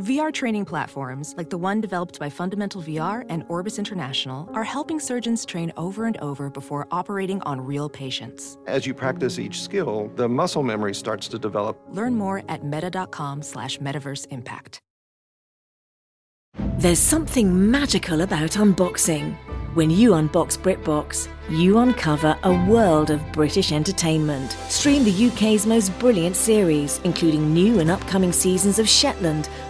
VR training platforms, like the one developed by Fundamental VR and Orbis International, are helping surgeons train over and over before operating on real patients. As you practice each skill, the muscle memory starts to develop. Learn more at meta.com slash metaverse impact. There's something magical about unboxing. When you unbox BritBox, you uncover a world of British entertainment. Stream the UK's most brilliant series, including new and upcoming seasons of Shetland,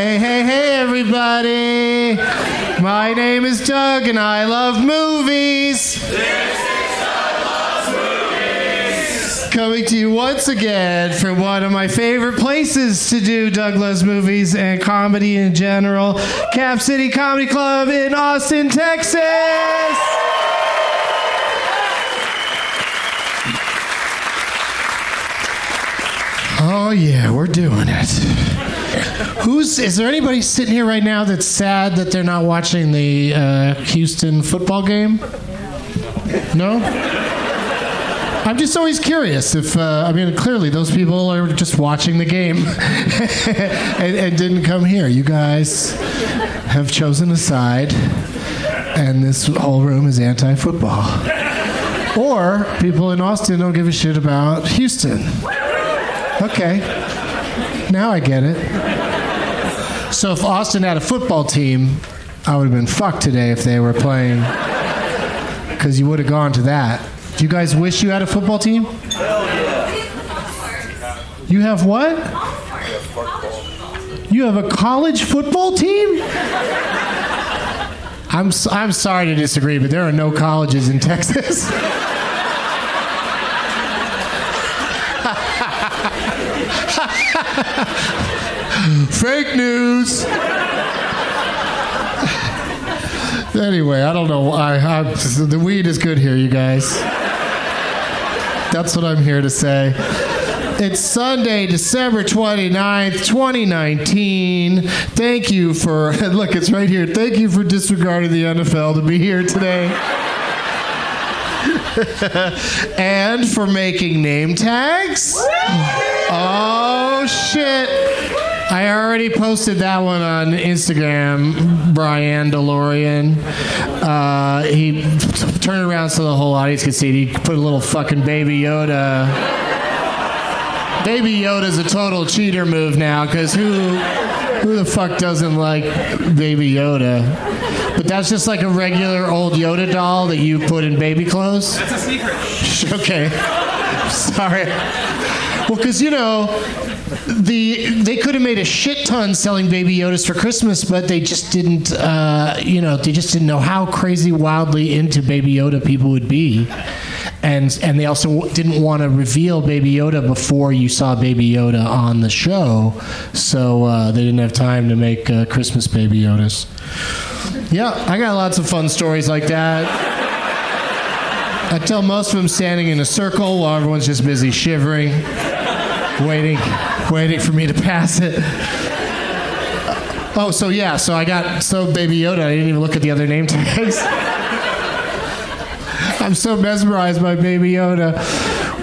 Hey, hey, hey, everybody! My name is Doug and I love movies! Coming to you once again from one of my favorite places to do Doug Loves Movies and comedy in general, Cap City Comedy Club in Austin, Texas! Oh, yeah, we're doing it. Who's is there anybody sitting here right now that's sad that they're not watching the uh, Houston football game? No. I'm just always curious if uh, I mean clearly those people are just watching the game and, and didn't come here. You guys have chosen a side, and this whole room is anti-football. Or people in Austin don't give a shit about Houston. Okay, now I get it. So if Austin had a football team, I would have been fucked today if they were playing. Because you would have gone to that. Do you guys wish you had a football team? Hell yeah. You have what? You have a college football team? I'm, I'm sorry to disagree, but there are no colleges in Texas. Fake news. anyway, I don't know. I, I the weed is good here, you guys. That's what I'm here to say. It's Sunday, December 29th, 2019. Thank you for, look, it's right here. Thank you for disregarding the NFL to be here today. and for making name tags. Oh, shit. I already posted that one on Instagram, Brian DeLorean. Uh, he t- turned around so the whole audience could see it. He put a little fucking Baby Yoda. Baby Yoda's a total cheater move now, because who, who the fuck doesn't like Baby Yoda? But that's just like a regular old Yoda doll that you put in baby clothes? That's a secret. Okay. Sorry. Well, because you know, the they could have made a shit ton selling Baby Yodas for Christmas, but they just didn't. Uh, you know, they just didn't know how crazy, wildly into Baby Yoda people would be, and and they also didn't want to reveal Baby Yoda before you saw Baby Yoda on the show, so uh, they didn't have time to make uh, Christmas Baby Yodas. Yeah, I got lots of fun stories like that. I tell most of them standing in a circle while everyone's just busy shivering, waiting, waiting for me to pass it. Oh, so yeah, so I got so Baby Yoda. I didn't even look at the other name tags. I'm so mesmerized by Baby Yoda.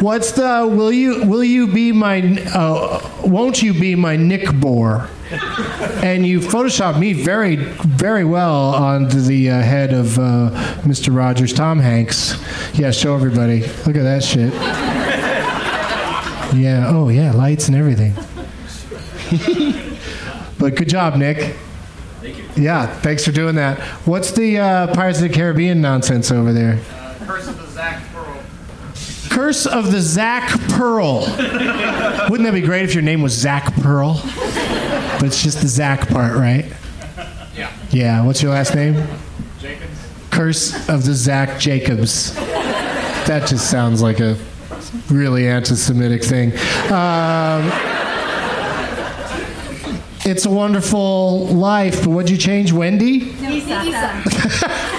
What's the? Will you? Will you be my? Uh, won't you be my Nick Boar? and you photoshopped me very, very well onto the uh, head of uh, Mr. Rogers, Tom Hanks. Yeah, show everybody. Look at that shit. Yeah. Oh, yeah. Lights and everything. but good job, Nick. Thank you. Yeah. Thanks for doing that. What's the uh, Pirates of the Caribbean nonsense over there? Curse of the Zach Pearl. Curse of the Zach Pearl. Wouldn't that be great if your name was Zach Pearl? But it's just the Zach part, right? Yeah. Yeah. What's your last name? Jacobs. Curse of the Zach Jacobs. That just sounds like a really anti-Semitic thing. Um, it's a wonderful life. But what'd you change, Wendy? Lisa.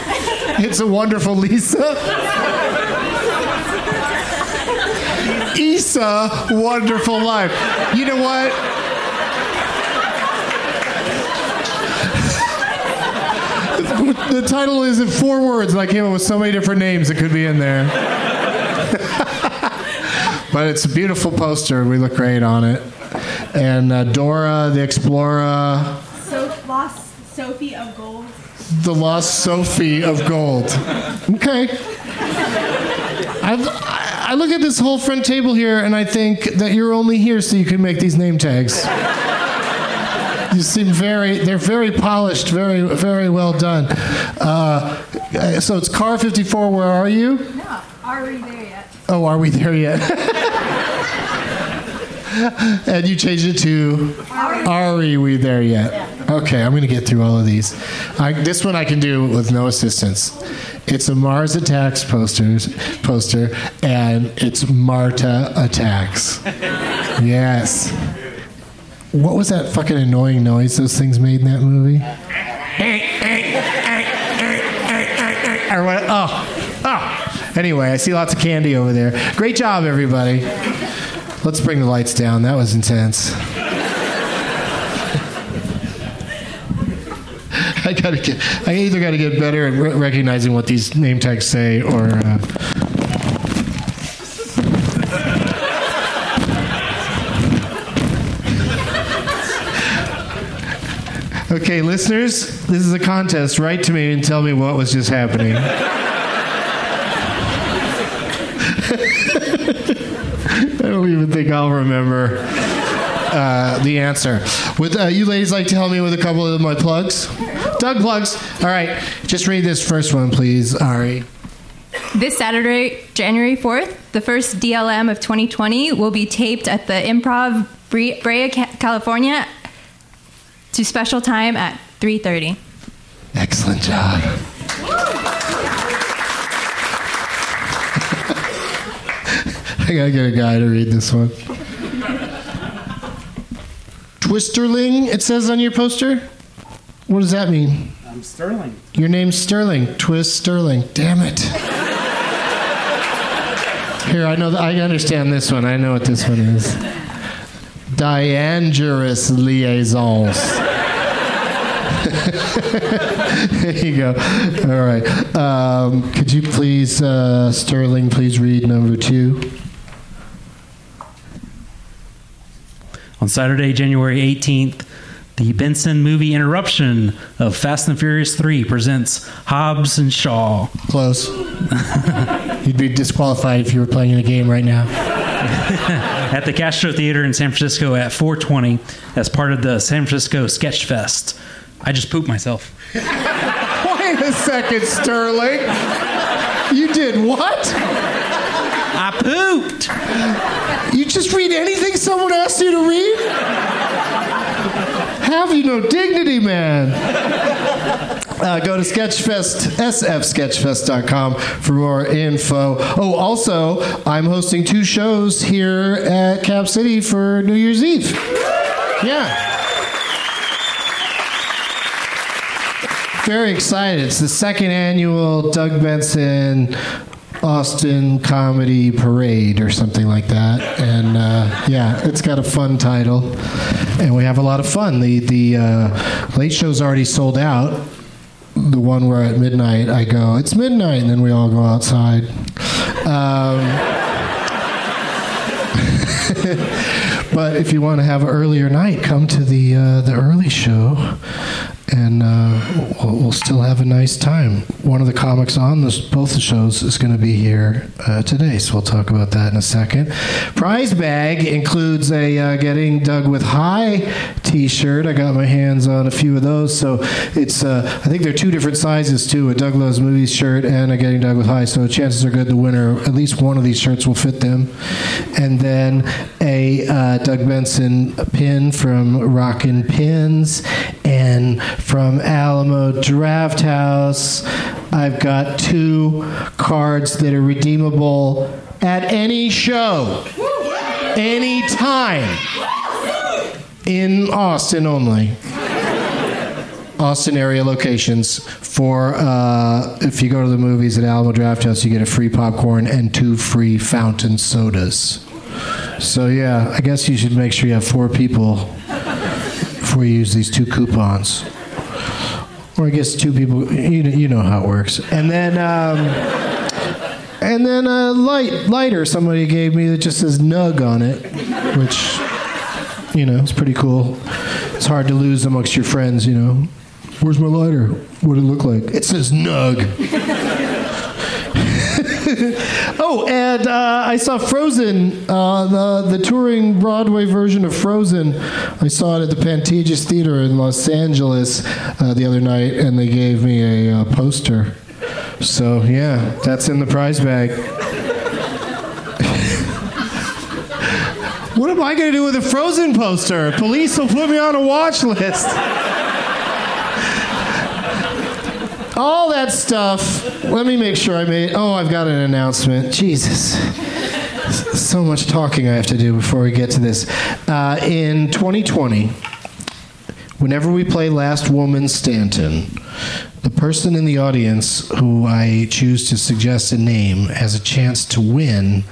It's a wonderful Lisa. Issa, wonderful life. You know what? The title is in four words, and I came up with so many different names that could be in there. But it's a beautiful poster. We look great on it. And uh, Dora the Explorer, So, lost Sophie of Gold. the Lost Sophie of Gold. Okay. I've, I look at this whole front table here and I think that you're only here so you can make these name tags. You seem very, they're very polished, very, very well done. Uh, so it's car 54, where are you? No, are we there yet? Oh, are we there yet? and you changed it to Are we there yet? Okay, I'm going to get through all of these. I, this one I can do with no assistance. It's a Mars Attacks posters, poster, and it's Marta Attacks. Yes. What was that fucking annoying noise those things made in that movie? Oh, oh. Anyway, I see lots of candy over there. Great job, everybody. Let's bring the lights down. That was intense. I gotta get. I either gotta get better at re- recognizing what these name tags say, or. Uh, Okay, listeners, this is a contest. Write to me and tell me what was just happening. I don't even think I'll remember uh, the answer. Would uh, you ladies like to help me with a couple of my plugs? Doug plugs. All right, just read this first one, please, Ari. This Saturday, January 4th, the first DLM of 2020 will be taped at the Improv Bre- Brea, California to special time at 3:30. Excellent job. I gotta get a guy to read this one. Twisterling, it says on your poster. What does that mean? I'm Sterling. Your name's Sterling. Twist Sterling. Damn it. Here, I know. I understand this one. I know what this one is. Diangerous liaisons. there you go. All right. Um, could you please, uh, Sterling, please read number two? On Saturday, January 18th, the Benson movie interruption of Fast and Furious 3 presents Hobbs and Shaw. Close. You'd be disqualified if you were playing in a game right now. at the Castro Theater in San Francisco at 420 as part of the San Francisco Sketch Fest. I just pooped myself. Wait a second, Sterling. You did what? I pooped. You just read anything someone asks you to read? Have you no dignity, man? Uh, go to Sketchfest, sfsketchfest.com for more info. Oh, also, I'm hosting two shows here at Cap City for New Year's Eve. Yeah. Very excited. It's the second annual Doug Benson Austin Comedy Parade or something like that. And uh, yeah, it's got a fun title. And we have a lot of fun. The, the uh, late show's already sold out. The one where at midnight I go, it's midnight, and then we all go outside. Um, but if you want to have an earlier night, come to the uh, the early show, and uh, we'll, we'll still have a nice time. One of the comics on this, both the shows is going to be here uh, today, so we'll talk about that in a second. Prize bag includes a uh, Getting Doug with High T-shirt. I got my hands on a few of those, so it's uh, I think they're two different sizes too: a Doug Loves Movies shirt and a Getting Doug with High. So chances are good the winner, at least one of these shirts, will fit them. And then a uh, Doug Benson pin from Rockin' Pins, and from Alamo Drafthouse, I've got two cards that are redeemable at any show, any time, in Austin only. Austin area locations for uh, if you go to the movies at Alamo Drafthouse, you get a free popcorn and two free fountain sodas. So yeah, I guess you should make sure you have four people before you use these two coupons. Or I guess two people. You, you know how it works. And then. Um, and then a light lighter somebody gave me that just says Nug on it, which you know is pretty cool. It's hard to lose amongst your friends, you know. Where's my lighter? What did it look like? It says Nug. oh, and uh, I saw Frozen, uh, the the touring Broadway version of Frozen. I saw it at the Pantages Theater in Los Angeles uh, the other night, and they gave me a uh, poster. So yeah, that's in the prize bag. what am I going to do with a Frozen poster? Police will put me on a watch list. All that stuff. Let me make sure I made. Oh, I've got an announcement. Jesus. So much talking I have to do before we get to this. Uh, in 2020, whenever we play Last Woman Standing, the person in the audience who I choose to suggest a name has a chance to win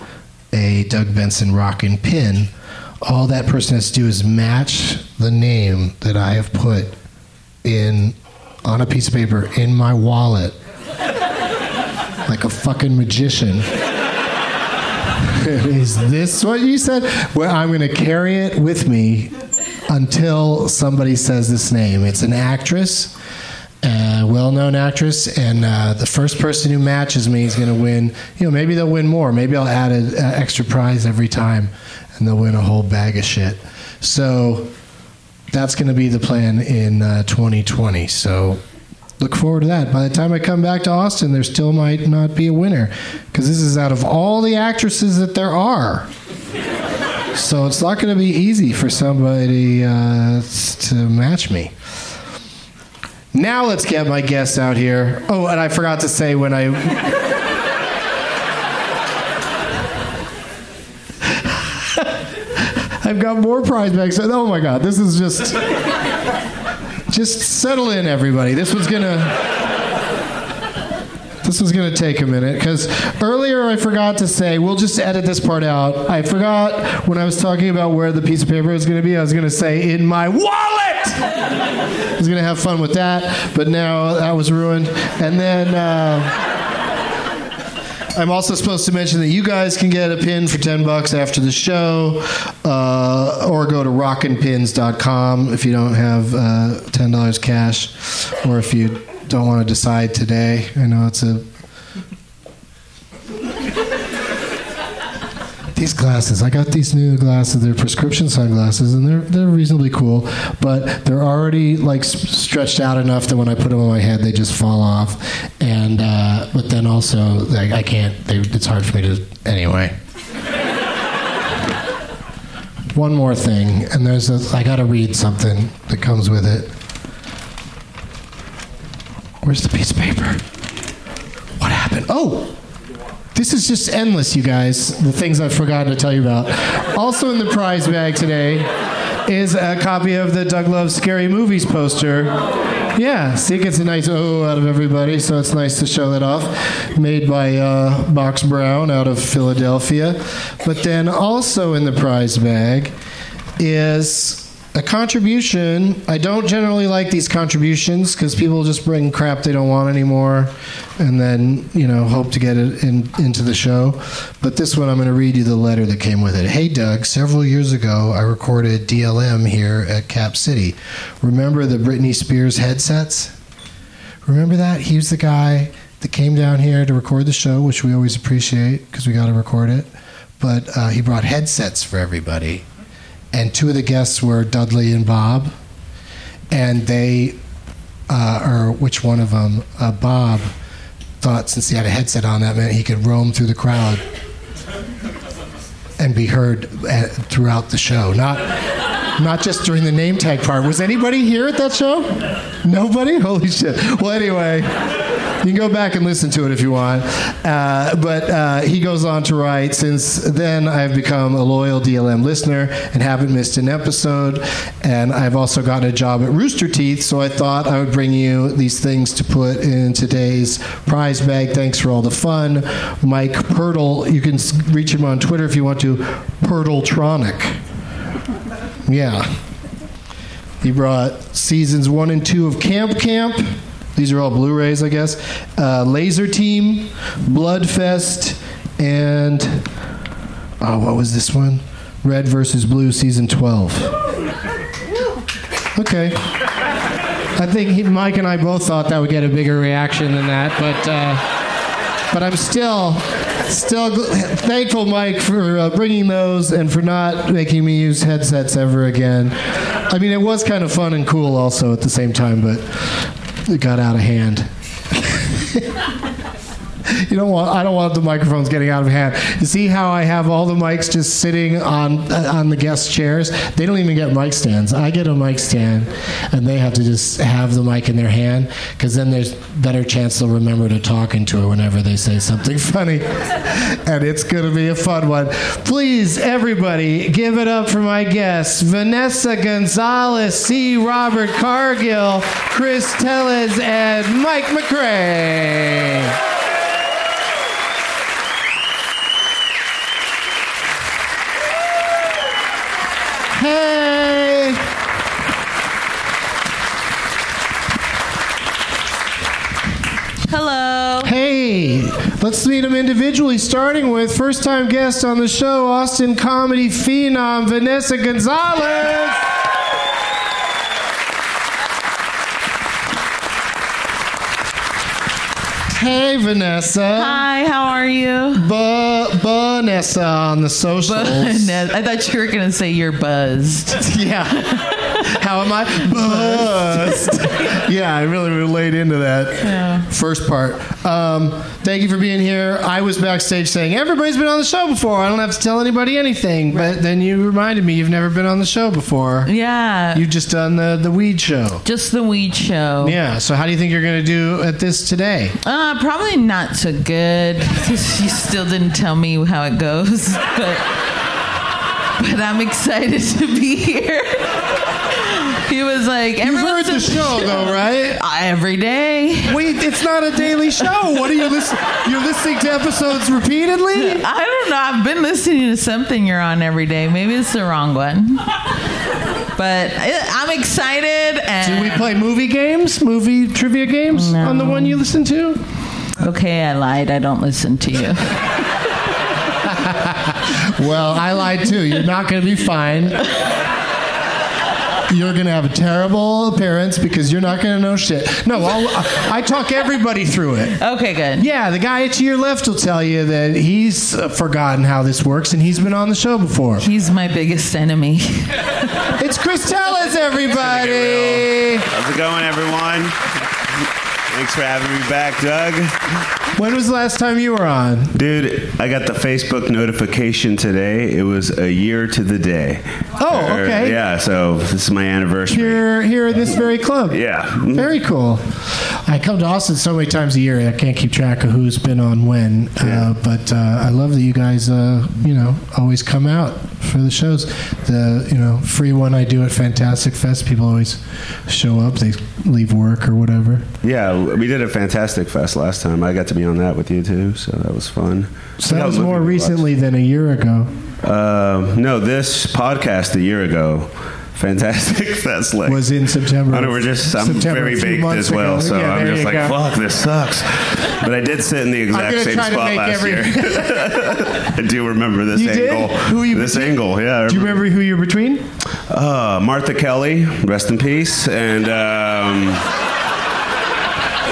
a Doug Benson Rockin' Pin. All that person has to do is match the name that I have put in on a piece of paper in my wallet like a fucking magician. is this what you said? Well, I'm going to carry it with me until somebody says this name. It's an actress, a well-known actress, and uh, the first person who matches me is going to win. You know, maybe they'll win more. Maybe I'll add an extra prize every time, and they'll win a whole bag of shit. So that's going to be the plan in uh, 2020. So look forward to that. By the time I come back to Austin, there still might not be a winner because this is out of all the actresses that there are. So it's not going to be easy for somebody uh, to match me. Now let's get my guests out here. Oh, and I forgot to say when I. I've got more prize bags. Oh my God, this is just. Just settle in, everybody. This was gonna. This was going to take a minute because earlier I forgot to say, we'll just edit this part out. I forgot when I was talking about where the piece of paper was going to be, I was going to say, in my wallet! I was going to have fun with that, but now that was ruined. And then. Uh, I'm also supposed to mention that you guys can get a pin for 10 bucks after the show, uh, or go to rockinpins.com if you don't have uh, $10 cash, or if you don't want to decide today. I know it's a. These glasses, I got these new glasses. They're prescription sunglasses, and they're they're reasonably cool. But they're already like stretched out enough that when I put them on my head, they just fall off. And uh, but then also, like, I can't. They, it's hard for me to anyway. One more thing, and there's a. I got to read something that comes with it. Where's the piece of paper? What happened? Oh, this is just endless, you guys. The things I've forgotten to tell you about. Also in the prize bag today is a copy of the Doug Loves Scary Movies poster. Yeah, see, it gets a nice oh out of everybody, so it's nice to show that off. Made by uh, Box Brown out of Philadelphia. But then also in the prize bag is a contribution. I don't generally like these contributions because people just bring crap they don't want anymore, and then you know hope to get it in, into the show. But this one, I'm going to read you the letter that came with it. Hey, Doug. Several years ago, I recorded DLM here at Cap City. Remember the Britney Spears headsets? Remember that? He was the guy that came down here to record the show, which we always appreciate because we got to record it. But uh, he brought headsets for everybody. And two of the guests were Dudley and Bob. And they, uh, or which one of them? Uh, Bob thought since he had a headset on, that meant he could roam through the crowd and be heard uh, throughout the show. Not not just during the name tag part. Was anybody here at that show? Nobody? Holy shit. Well, anyway, you can go back and listen to it if you want. Uh, but uh, he goes on to write Since then, I've become a loyal DLM listener and haven't missed an episode. And I've also gotten a job at Rooster Teeth, so I thought I would bring you these things to put in today's prize bag. Thanks for all the fun. Mike Pirtle, you can reach him on Twitter if you want to, Pirtletronic. Yeah. He brought seasons one and two of Camp Camp. These are all Blu-rays, I guess. Uh, Lazer Team, Bloodfest, and oh, what was this one? Red versus Blue, season twelve. Okay. I think he, Mike and I both thought that would get a bigger reaction than that, but uh, but I'm still still gl- thankful, Mike, for uh, bringing those and for not making me use headsets ever again. I mean, it was kind of fun and cool also at the same time, but it got out of hand. You don't want. I don't want the microphones getting out of hand. You see how I have all the mics just sitting on uh, on the guest chairs? They don't even get mic stands. I get a mic stand, and they have to just have the mic in their hand because then there's better chance they'll remember to talk into it whenever they say something funny, and it's gonna be a fun one. Please, everybody, give it up for my guests: Vanessa Gonzalez, C. Robert Cargill, Chris Tellez, and Mike McRae. Hey! Hello. Hey, let's meet them individually, starting with first time guest on the show, Austin comedy phenom Vanessa Gonzalez. Hey, Vanessa. Hi, how are you? Bu- Vanessa on the socials. I thought you were going to say you're buzzed. yeah. How am I? Bust. yeah, I really relate into that first part. Um, thank you for being here. I was backstage saying, everybody's been on the show before. I don't have to tell anybody anything. But then you reminded me you've never been on the show before. Yeah. You've just done the, the weed show. Just the weed show. Yeah, so how do you think you're going to do at this today? Uh, probably not so good. You still didn't tell me how it goes, but but I'm excited to be here. He was like, You've heard the show, though, right? Uh, every day. Wait, it's not a daily show. What are you listening? You're listening to episodes repeatedly? I don't know. I've been listening to something you're on every day. Maybe it's the wrong one. But I- I'm excited. And Do we play movie games, movie trivia games on the one you listen to? Okay, I lied. I don't listen to you. Well, I lied too. You're not going to be fine. You're going to have a terrible appearance because you're not going to know shit. No, I'll, I talk everybody through it. Okay, good. Yeah, the guy to your left will tell you that he's uh, forgotten how this works and he's been on the show before. He's my biggest enemy. It's Chris Tellez, everybody. How's it going, everyone? Thanks for having me back, Doug. When was the last time you were on? Dude, I got the Facebook notification today. It was a year to the day. Oh, Or- okay. yeah, so this is my anniversary. Here, here in this very club. Yeah. Very cool. I come to Austin so many times a year, I can't keep track of who's been on when. Uh, but uh, I love that you guys, uh, you know, always come out for the shows. The you know free one I do at Fantastic Fest, people always show up. They leave work or whatever. Yeah, we did a fantastic fest last time. I got to be on that with you too, so that was fun. So that was more recently than a year ago. Uh, no, this podcast a year ago. Fantastic Fest Lake. was in September. I know we're just. I'm September, very baked as well, ago. so Yeah, I'm just like, go. fuck, this sucks. But I did sit in the exact same spot last every- year. I do remember this You did? angle. Who you This between? angle, yeah. Do you remember who you're between? Uh, Martha Kelly, rest in peace, and um,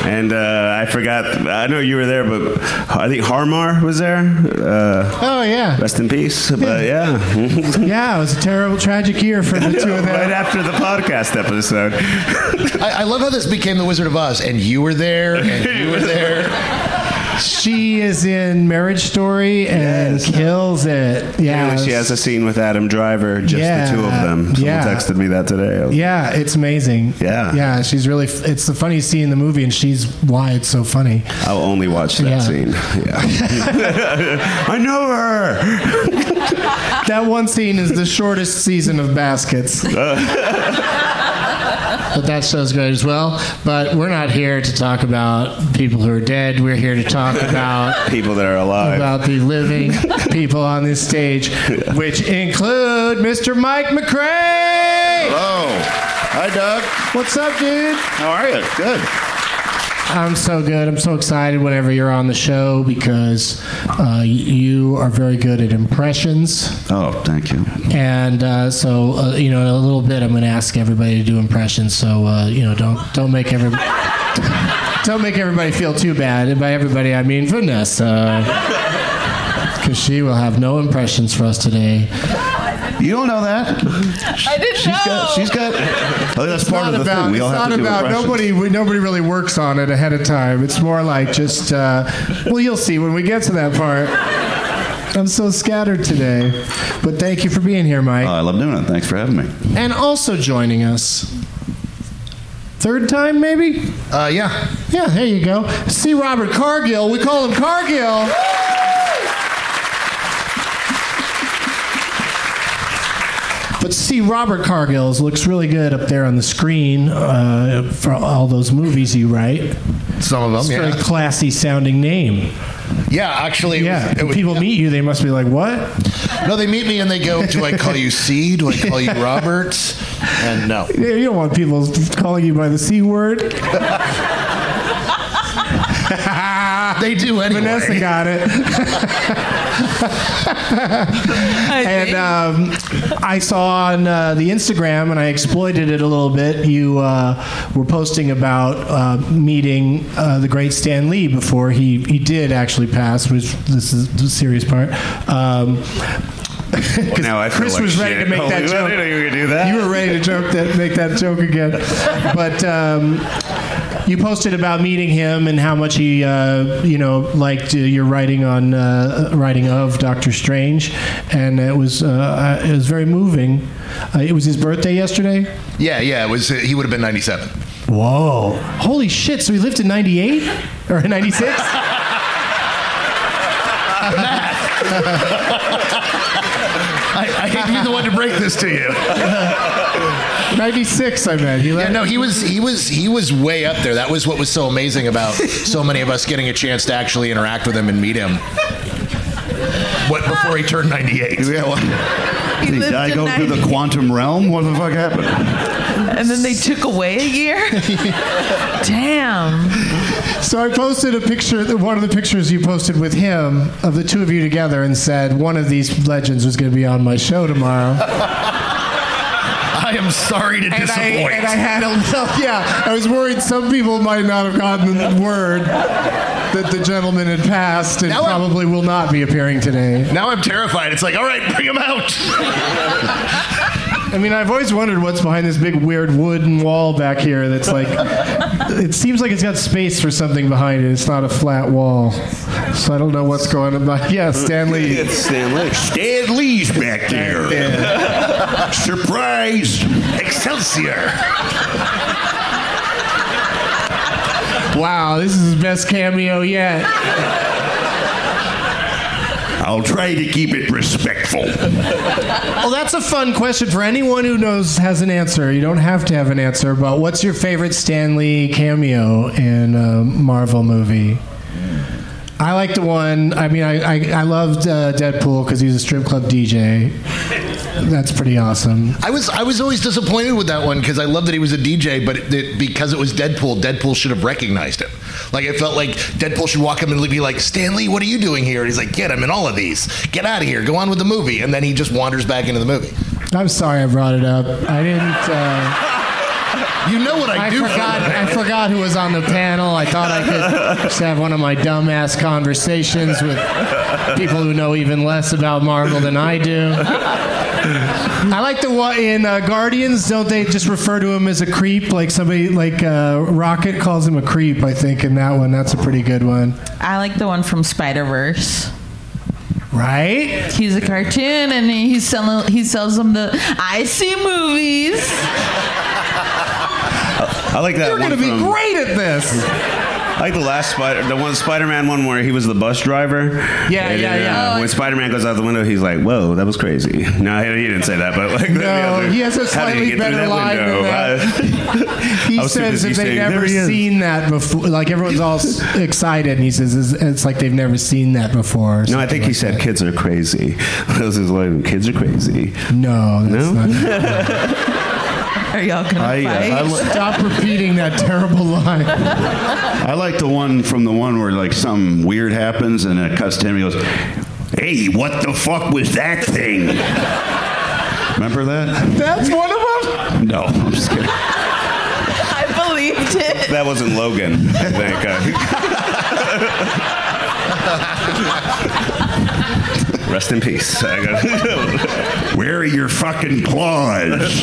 and uh, I forgot. I know you were there, but I think Harmar was there. Uh, Oh yeah. rest in peace. But yeah, Yeah, it was a terrible, tragic year for the two of them. right after the podcast episode. I, I love how this became the Wizard of Oz, and you were there, and you were there. She is in Marriage Story and kills it. Yeah, she has a scene with Adam Driver, just Yeah, the two of them. Someone yeah. texted me that today. Was- Yeah, it's amazing. Yeah. yeah, she's really. It's the funniest scene in the movie, and she's why it's so funny. I'll only watch that Yeah. scene. Yeah. I know her. That one scene is the shortest season of Baskets. but that show's great as well. But we're not here to talk about people who are dead. We're here to talk about People that are alive. about the living people on this stage, which include Mr. Mike McRae. Hello. Hi, Doug. What's up, dude? How are you? Good. I'm so good. I'm so excited whenever you're on the show because uh, you are very good at impressions. Oh, thank you. And uh, so, uh, you know, in a little bit, I'm going to ask everybody to do impressions. So, uh, you know, don't don't make everybody don't make everybody feel too bad. And by everybody, I mean Vanessa, because she will have no impressions for us today. You don't know that. I didn't She's know. got. She's got. Oh, that's part of the about, thing. We all have not to do about impressions. nobody. we- Nobody really works on it ahead of time. It's more like just. Uh, well, you'll see when we get to that part. I'm so scattered today, but thank you for being here, Mike. Oh, I love doing it. Thanks for having me. and also joining us. Third time, maybe? Uh, yeah. Yeah, there you go. C. Robert Cargill. We call him Cargill. But see, Robert Cargill's looks really good up there on the screen uh, for all those movies you write. Some of It's a them, very yeah. classy sounding name. Yeah, actually, it Yeah, was, it was, people meet you, they must be like, "What?" no, they meet me and they go, "Do I call you C? Do I call you Robert?" And no. Yeah, You don't want people calling you by the c word. they do anyway. Vanessa got it. and um, I saw on uh, the Instagram, and I exploited it a little bit. You uh, were posting about uh, meeting uh, the great Stan Lee before he, he did actually pass, which this is the serious part. Um, 'cause Now I feel Chris like was ready shit. to make Oh, that joke. you do that? You were ready to joke that, make that joke again. But um, you posted about meeting him and how much he, uh, you know, liked uh, your writing on uh, writing of Doctor Strange, and it was uh, it was very moving. Uh, it was his birthday yesterday. Yeah, yeah. It was. Uh, he would have been ninety-seven. Whoa! Holy shit! So he lived in '98 or '96? I, I hate to be the one to break this to you. 96, I bet. He Yeah, no, he was he was he was way up there. That was what was so amazing about so many of us getting a chance to actually interact with him and meet him. What before he turned ninety-eight? Yeah, well, He did he lived die to go through the quantum realm? What the fuck happened? And then they took away a year? Damn. So I posted a picture, one of the pictures you posted with him of the two of you together, and said one of these legends was going to be on my show tomorrow. I am sorry to And I, disappoint. and I had a little, yeah, I was worried some people might not have gotten the word that the gentleman had passed and Now I'm- probably will not be appearing today. now I'm terrified. It's like, all right, bring him out. I mean, I've always wondered what's behind this big weird wooden wall back here that's like, it seems like it's got space for something behind it. It's not a flat wall. So I don't know what's going on. But Yeah, Stan Lee. It's Stan Lee. Stan Lee's back there. Surprise! Excelsior. Wow, this is his best cameo yet. I'll try to keep it respectful. Well, that's a fun question for anyone who knows has an answer. You don't have to have an answer, but what's your favorite Stan Lee cameo in a Marvel movie? I like the one. I mean, I I, I loved uh, Deadpool because he's a strip club DJ. That's pretty awesome. I was I was always disappointed with that one because I love that he was a DJ, but it, because it was Deadpool, Deadpool should have recognized him. Like it felt like Deadpool should walk up and be like, "Stan Lee, what are you doing here?" And he's like, "Kid, I'm in all of these. Get out of here. Go on with the movie." And then he just wanders back into the movie. I'm sorry I brought it up. I didn't. Uh, You know what I, I do? forgot. I forgot who was on the panel. I thought I could just have one of my dumbass conversations with people who know even less about Marvel than I do. I like the one in uh, Guardians. Don't they just refer to him as a creep? Like somebody, like uh, Rocket calls him a creep. I think in that one, that's a pretty good one. I like the one from Spider Verse. Right? He's a cartoon, and he selling he sells them the I see movies. I like that You're one gonna be great at this. Like the last Spider, the one Spider-Man one where he was the bus driver. Yeah, And, yeah, uh, yeah. when Spider-Man goes out the window, he's like, "Whoa, that was crazy." No, he, he didn't say that, but like, the No, other, he has a slightly he get through better that line than I- He I was too says that they've never "There he is." seen that before. Like everyone's all excited, and he says it's, like they've never seen that before. No, I think he said kids are crazy. That was his line. Kids are crazy. No, that's no. Not. Are y'all gonna I, uh, fight? I li- Stop repeating that terrible line. I like the one from the one where like something weird happens and it cuts to him. He goes, "Hey, what the fuck was that thing?" Remember that? That's one of them. No, I'm just kidding. I believed it. That wasn't Logan. I think. Rest in peace. I got- Where are your fucking claws?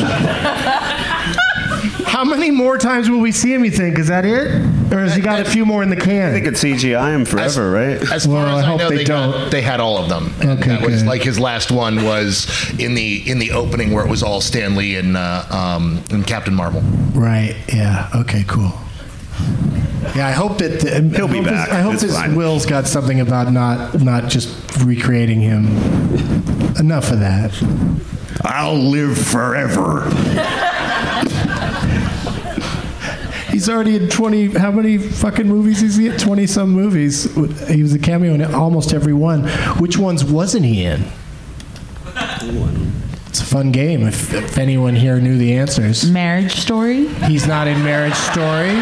How many more times will we see him? You think is that it, or has he got a few more in the can? They could CGI him forever, right? As far Well, as I I, hope know, they they, don't. Got, they had all of them. Okay, that was like his last one was in the in the opening where it was all Stan Lee and uh, um, and Captain Marvel. Right. Yeah. Okay. Cool. Yeah, I hope that He'll be I hope back. His, I hope It's his fine. Will's got something about not not just recreating him. Enough of that. I'll live forever. He's already in twenty. How many fucking movies is he in? Twenty some movies. He was a cameo in almost every one. Which ones wasn't he in? It's a fun game. If, if anyone here knew the answers, Marriage Story. he's not in Marriage Story.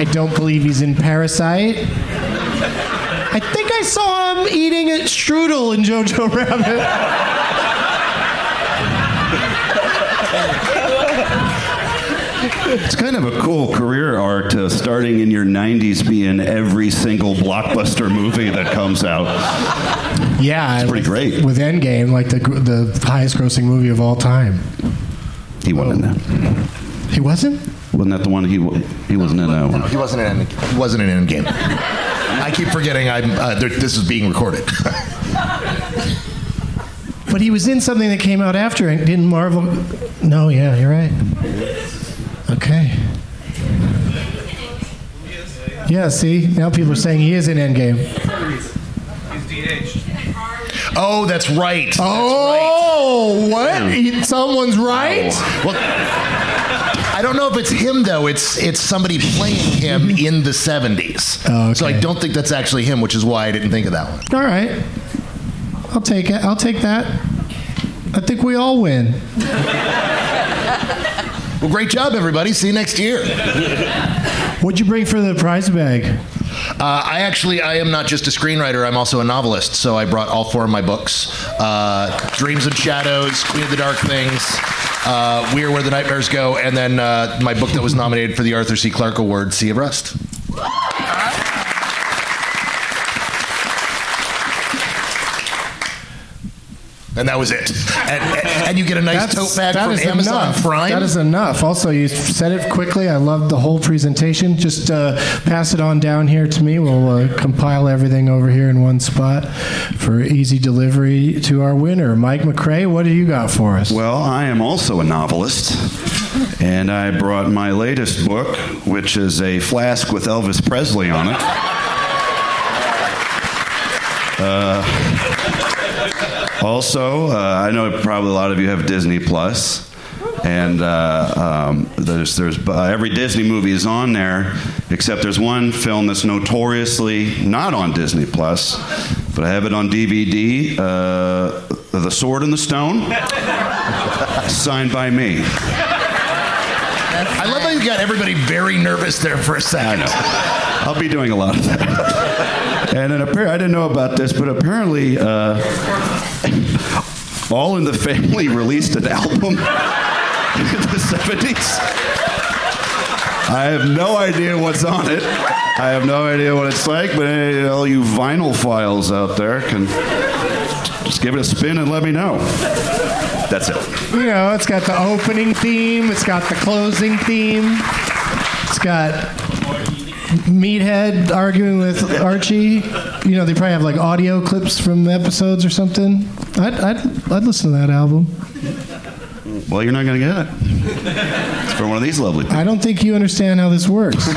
I don't believe he's in Parasite. I think I saw him eating a strudel in Jojo Rabbit. It's kind of a cool career arc to starting in your 90s being in every single blockbuster movie that comes out. Yeah, It's pretty great. with Endgame, like the the highest grossing movie of all time. He wasn't in that. He wasn't. Wasn't that the one he wa- he wasn't in that one? He wasn't in he wasn't in Endgame. I keep forgetting I'm uh, there, this is being recorded. But he was in something that came out after. and Didn't Marvel? No, yeah, you're right. Okay. Yeah, see, now people are saying he is in Endgame. He's DH. oh, that's right. Oh, what? He- someone's right. Well, I don't know if it's him though. It's it's somebody playing him in the '70s. Oh, So I don't think that's actually him, which is why I didn't think of that one. All right, I'll take it. I'll take that. I think we all win. Well, great job, everybody. See you next year. What'd you bring for the prize bag? Uh, I actually, I am not just a screenwriter. I'm also a novelist. So I brought all four of my books: uh, Dreams and Shadows, Queen of the Dark Things, uh, We Are Where the Nightmares Go, and then uh, my book that was nominated for the Arthur C. Clarke Award, Sea of Rust. And that was it. And, and- and you get a nice tote bag that from is Amazon enough. Prime. That is enough. Also, you said it quickly. I loved the whole presentation. Just uh, pass it on down here to me. We'll uh, compile everything over here in one spot for easy delivery to our winner, Mike McRae. What do you got for us? Well, I am also a novelist, and I brought my latest book, which is a flask with Elvis Presley on it. Uh, also, uh, I know probably a lot of you have Disney Plus, and uh, um, there's there's uh, every Disney movie is on there, except there's one film that's notoriously not on Disney Plus, but I have it on DVD. Uh, The Sword and the Stone, signed by me. I love how you got everybody very nervous there for a second. I'll be doing a lot of that. And then appar- I didn't know about this, but apparently, uh, All in the Family released an album in the 70s. I have no idea what's on it. I have no idea what it's like, but hey, all you vinyl files out there can just give it a spin and let me know. That's it. You know, it's got the opening theme, it's got the closing theme, it's got Meathead arguing with Archie. You know, they probably have like audio clips from episodes or something. I'd, I'd, I'd listen to that album. Well, you're not going to get it. It's from one of these lovely people. I don't think you understand how this works.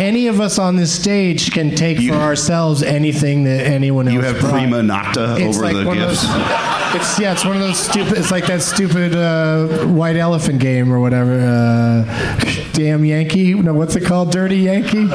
Any of us on this stage can take for ourselves anything that anyone else You have brought. prima nocta It's over like the one of gifts. those- it's yeah, it's one of those stupid. It's like that stupid uh, white elephant game or whatever. Uh, damn Yankee. No, what's it called? Dirty Yankee.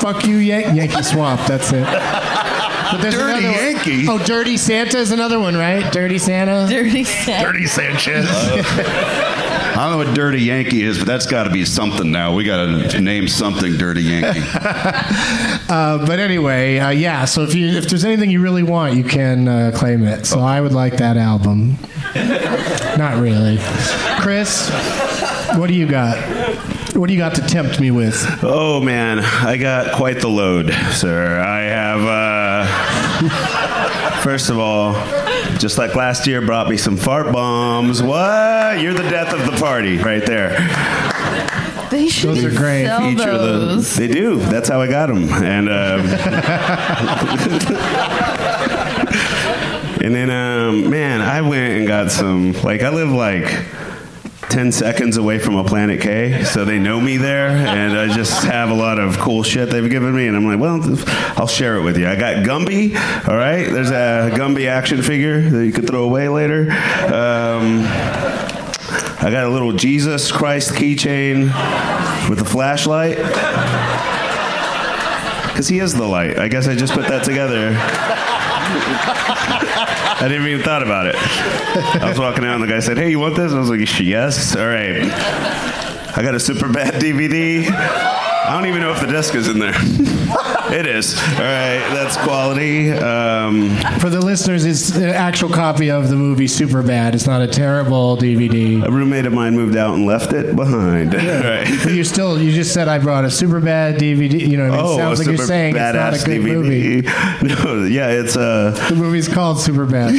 Fuck you, Yan- Yankee Swap. That's it. But there's Dirty another one- Yankee? Oh, Dirty Santa is another one, right? Dirty Santa. Dirty Santa. Dirty Sanchez. I don't know what Dirty Yankee is, but that's got to be something now. We got to name something Dirty Yankee. Uh, but anyway, uh, yeah. So if you if there's anything you really want, you can uh, claim it. So I would like that album. Not really, Chris. What do you got? What do you got to tempt me with? Oh man, I got quite the load, sir. I have, uh, first of all, just like last year, brought me some fart bombs. What? You're the death of the party, right there. They should Those are great. sell Feature those. the. They do. That's how I got them, and. Um, And then, um, man, I went and got some. Like, I live like 10 seconds away from a Planet K, so they know me there, and I just have a lot of cool shit they've given me, and I'm like, well, I'll share it with you. I got Gumby, all right? There's a Gumby action figure that you could throw away later. Um, I got a little Jesus Christ keychain with a flashlight. Because he is the light. I guess I just put that together. I didn't even thought about it. I was walking out and the guy said, "Hey, you want this?" I was like, "Yes." All right. I got a super bad DVD. I don't even know if the disc is in there. it is. All right, that's quality. Um, For the listeners, it's an actual copy of the movie Superbad. It's not a terrible DVD. a roommate of mine moved out and left it behind. All right. But you still, you just said I brought a Superbad DVD. You know, what I mean? Oh, it sounds a like you're saying it's not badass a good DVD. movie. No, yeah, it's uh, The movie's called Superbad.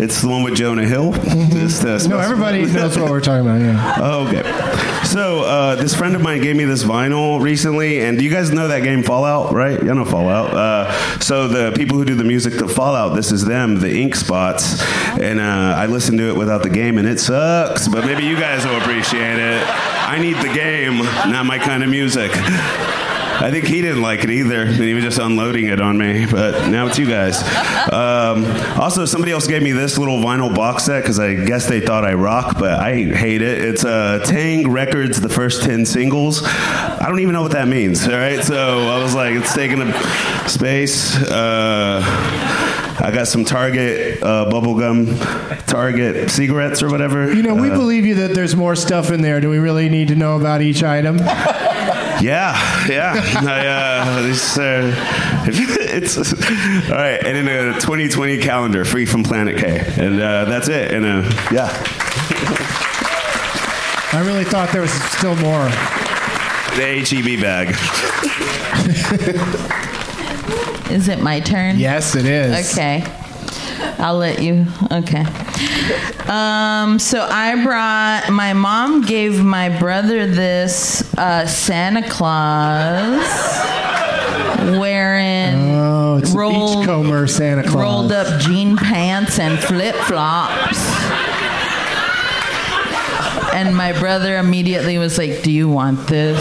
it's the one with Jonah Hill. Just, uh, No, everybody knows what we're talking about. Yeah. Oh, okay. So uh, this friend of mine gave me this vinyl recently, and do you guys know that game Fallout? Right? You know Fallout. Uh, so the people who do the music to Fallout, this is them, the Ink Spots, and uh, I listened to it without the game, and it sucks. But maybe you guys will appreciate it. I need the game, not my kind of music. I think he didn't like it either, and he was just unloading it on me. But now it's you guys. Um, also, somebody else gave me this little vinyl box set because I guess they thought I rock, but I hate it. It's uh, Tang Records, the first ten singles. I don't even know what that means. All right, so I was like, it's taking up space. Uh, I got some Target uh, bubblegum, Target cigarettes or whatever. You know, we Uh, believe you that there's more stuff in there. Do we really need to know about each item? Yeah, yeah. I, uh, this, uh, it's all right. And in a 2020 calendar, free from Planet K, and uh, that's it. And uh, yeah, I really thought there was still more. the HEB bag. Is it my turn? Yes, it is. Okay. I'll let you. Okay. Um, so I brought, my mom gave my brother this uh, Santa Claus wearing Oh, it's rolled, beachcomber Santa Claus. rolled up jean pants and flip flops. And my brother immediately was like, Do you want this?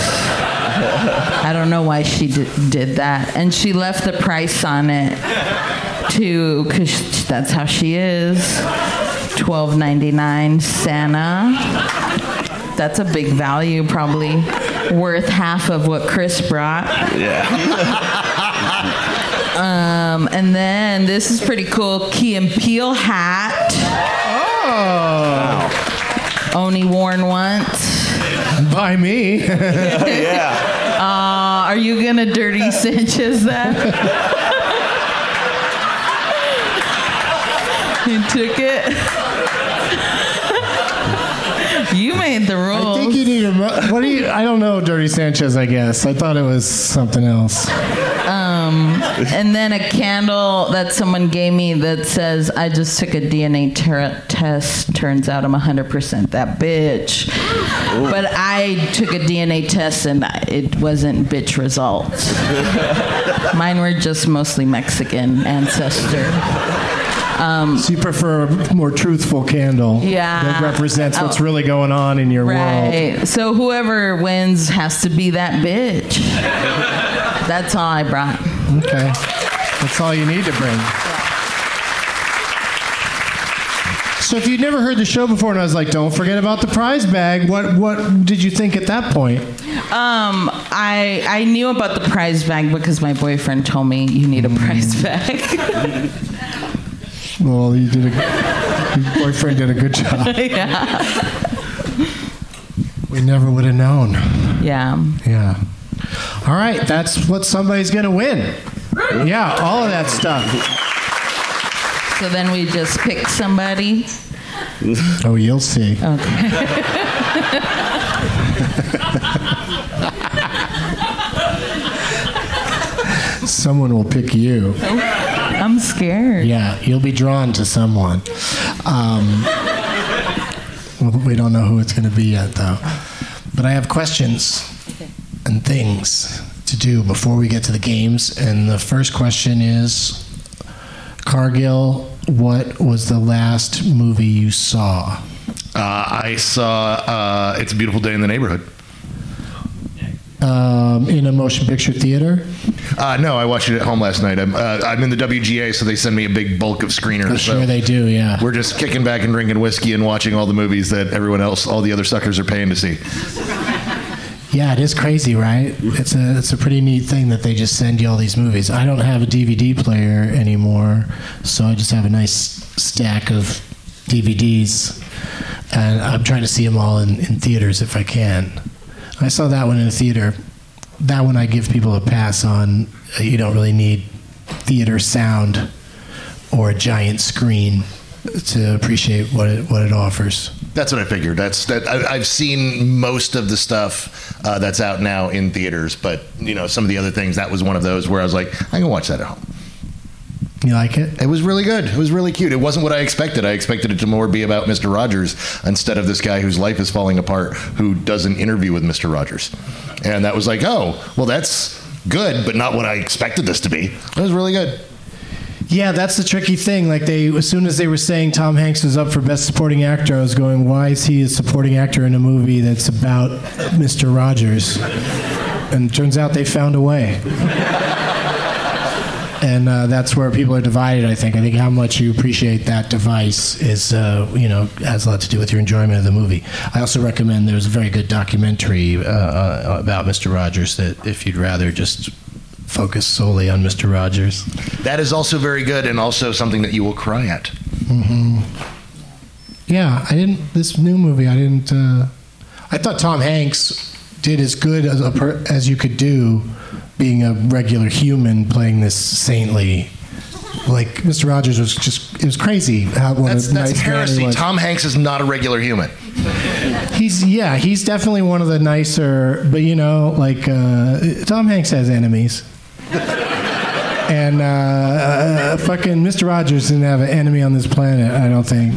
I don't know why she did, did that. And she left the price on it too, because that's how she is. Twelve ninety nine Santa. That's a big value, probably worth half of what Chris brought. Yeah. Um, and then this is pretty cool. Key and Peele hat. Oh. Only worn once. By me. yeah. Uh, are you gonna dirty Sanchez that? you took it. you made the rules. I think you need a. mo- What do you? I don't know, Dirty Sanchez. I guess I thought it was something else. Um, and then a candle that someone gave me that says, I just took a DNA ter- test. Turns out I'm 100% that bitch. But I took a DNA test and it wasn't bitch results. Mine were just mostly Mexican ancestor. Um, so you prefer a more truthful candle Yeah. that represents what's Oh. really going on in your world. Right. So whoever wins has to be that bitch. That's all I brought. Okay. That's all you need to bring. So if you'd never heard the show before and I was like, don't forget about the prize bag, what what did you think at that point? Um, I I knew about the prize bag because my boyfriend told me you need a prize bag. Well, you did a your boyfriend did a good job. yeah. We never would have known. Yeah. Yeah. All right, that's what somebody's going to win. Yeah, all of that stuff. So then we just pick somebody. Oh, you'll see. Okay. Someone will pick you. I'm scared. Yeah, you'll be drawn to someone. Um, we don't know who it's going to be yet, though. But I have questions and things to do before we get to the games. And the first question is Cargill, what was the last movie you saw? Uh, I saw uh, It's a Beautiful Day in the Neighborhood. Um, in a motion picture theater? Uh, no, I watched it at home last night. I'm, uh, I'm in the WGA, so they send me a big bulk of screeners. I'm so sure they do, yeah. We're just kicking back and drinking whiskey and watching all the movies that everyone else, all the other suckers, are paying to see. Yeah, it is crazy, right? It's a it's a pretty neat thing that they just send you all these movies. I don't have a DVD player anymore, so I just have a nice stack of DVDs, and I'm trying to see them all in, in theaters if I can. I saw that one in a theater. That one I give people a pass on. You don't really need theater sound or a giant screen to appreciate what it what it offers. That's what I figured. That's that. I, I've seen most of the stuff uh, that's out now in theaters, but you know some of the other things. That was one of those where I was like, I can watch that at home. You like it? It was really good. It was really cute. It wasn't what I expected. I expected it to more be about Mr. Rogers instead of this guy whose life is falling apart who does an interview with Mr. Rogers. And that was like, oh, well, that's good, but not what I expected this to be. It was really good. Yeah, that's the tricky thing. Like they, as soon as they were saying Tom Hanks was up for Best Supporting Actor, I was going, "Why is he a supporting actor in a movie that's about Mister Rogers?" And it turns out they found a way. And uh, that's where people are divided. I think. I think how much you appreciate that device is, uh, you know, has a lot to do with your enjoyment of the movie. I also recommend there's a very good documentary uh, uh, about Mister Rogers that if you'd rather just focus solely on Mister Rogers. That is also very good and also something that you will cry at. Mm-hmm. Yeah, I didn't. This new movie, I didn't. Uh, I thought Tom Hanks did as good as, a per, as you could do, being a regular human playing this saintly. Like Mr. Rogers was just. It was crazy how what That's, a that's nice he heresy. Tom Hanks is not a regular human. He's yeah, he's definitely one of the nicer. But you know, like uh, Tom Hanks has enemies. And uh, uh, fucking Mr. Rogers didn't have an enemy on this planet, I don't think.